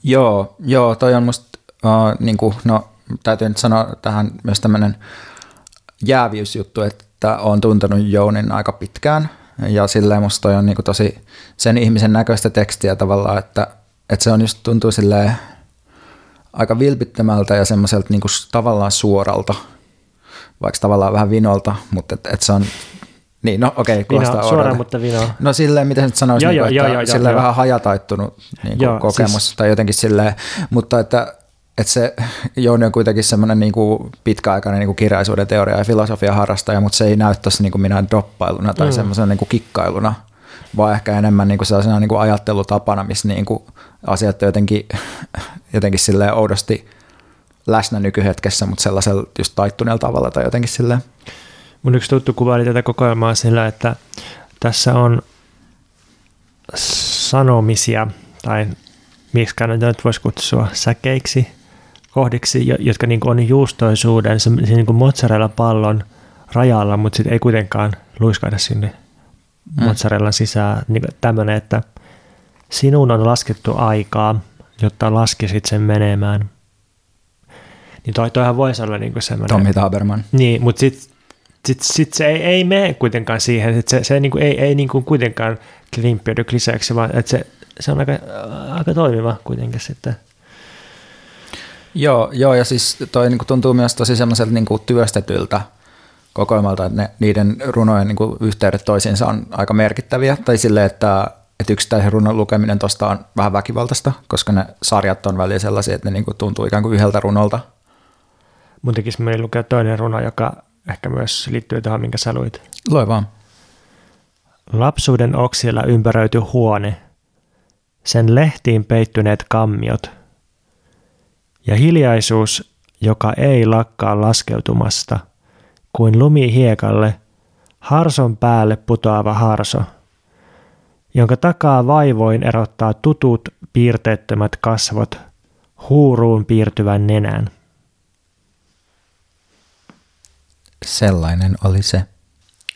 Joo, joo toi on musta, uh, niin kuin, no täytyy nyt sanoa tähän myös tämmöinen jääviysjuttu, että on tuntenut Jounin aika pitkään, ja silleen musta toi on niin kuin tosi sen ihmisen näköistä tekstiä tavallaan, että, että se on just tuntuu silleen aika vilpittömältä ja semmoiselta niin kuin tavallaan suoralta, vaikka tavallaan vähän vinolta, mutta et, et se on niin, no okei, okay, kuulostaa suoraan, mutta vino. No silleen, miten nyt sanoisi, joo, niin, joo, että joo, silleen joo, vähän hajataittunut niin kuin joo, kokemus siis... tai jotenkin silleen, mutta että, että se Jouni on kuitenkin semmoinen niin kuin pitkäaikainen niin kuin kirjaisuuden teoria ja filosofia harrastaja, mutta se ei näy tuossa niin kuin minä doppailuna tai mm. semmoisena niin kuin kikkailuna, vaan ehkä enemmän niin kuin sellaisena niin kuin ajattelutapana, missä niin kuin asiat jotenkin, jotenkin silleen oudosti läsnä nykyhetkessä, mutta sellaisella just taittuneella tavalla tai jotenkin silleen. Mun yksi tuttu kuvaili tätä kokoelmaa sillä, että tässä on sanomisia, tai miksi näitä nyt voisi kutsua säkeiksi, kohdiksi, jotka niin on juustoisuuden, se, se niin mozzarella-pallon rajalla, mutta sitten ei kuitenkaan luiskaida sinne mm. mozzarellan sisään. Niin tämmöinen, että sinun on laskettu aikaa, jotta laskisit sen menemään. Niin toi, toihan voisi olla niin semmoinen... Tommy Taberman. Niin, mutta sitten sit, sit se ei, ei mene kuitenkaan siihen, että se, se niinku, ei, ei niinku kuitenkaan klimppiydy kliseeksi, vaan että se, se on aika, aika toimiva kuitenkin sitten. Joo, joo ja siis toi niinku tuntuu myös tosi semmoiselta niinku työstetyltä kokoelmalta, että ne, niiden runojen niinku yhteydet toisiinsa on aika merkittäviä, tai silleen, että että yksittäisen runon lukeminen tuosta on vähän väkivaltaista, koska ne sarjat on välillä sellaisia, että ne niinku tuntuu ikään kuin yhdeltä runolta. Mun tekisi mieli lukea toinen runo, joka ehkä myös liittyy tähän, minkä sä luit. Lue vaan. Lapsuuden oksilla ympäröity huone, sen lehtiin peittyneet kammiot ja hiljaisuus, joka ei lakkaa laskeutumasta, kuin lumi hiekalle, harson päälle putoava harso, jonka takaa vaivoin erottaa tutut piirteettömät kasvot huuruun piirtyvän nenän. Sellainen oli se.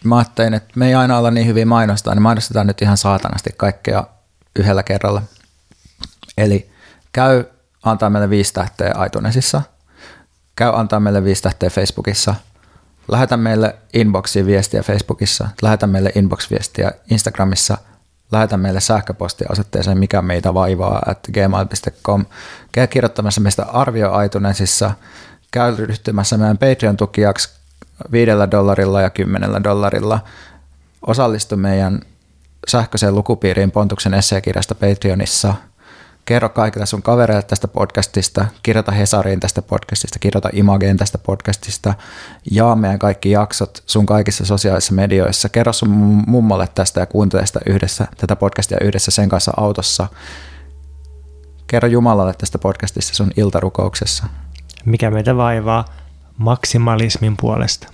Mä ajattelin, että me ei aina olla niin hyvin mainostaa, niin mainostetaan nyt ihan saatanasti kaikkea yhdellä kerralla. Eli käy antaa meille viisi tähteä iTunesissa, käy antaa meille viisi tähteä Facebookissa, lähetä meille inboxiin viestiä Facebookissa, lähetä meille inbox-viestiä Instagramissa, lähetä meille sähköpostia osoitteeseen mikä meitä vaivaa at gmail.com, käy kirjoittamassa meistä arvio iTunesissa, käy ryhtymässä meidän Patreon-tukijaksi viidellä dollarilla ja kymmenellä dollarilla. Osallistu meidän sähköiseen lukupiiriin Pontuksen esseekirjasta Patreonissa. Kerro kaikille sun kavereille tästä podcastista, kirjoita Hesariin tästä podcastista, kirjoita Imageen tästä podcastista, jaa meidän kaikki jaksot sun kaikissa sosiaalisissa medioissa. Kerro sun mummolle tästä ja kuuntele sitä yhdessä, tätä podcastia yhdessä sen kanssa autossa. kerro Jumalalle tästä podcastista sun iltarukouksessa. Mikä meitä vaivaa maksimalismin puolesta.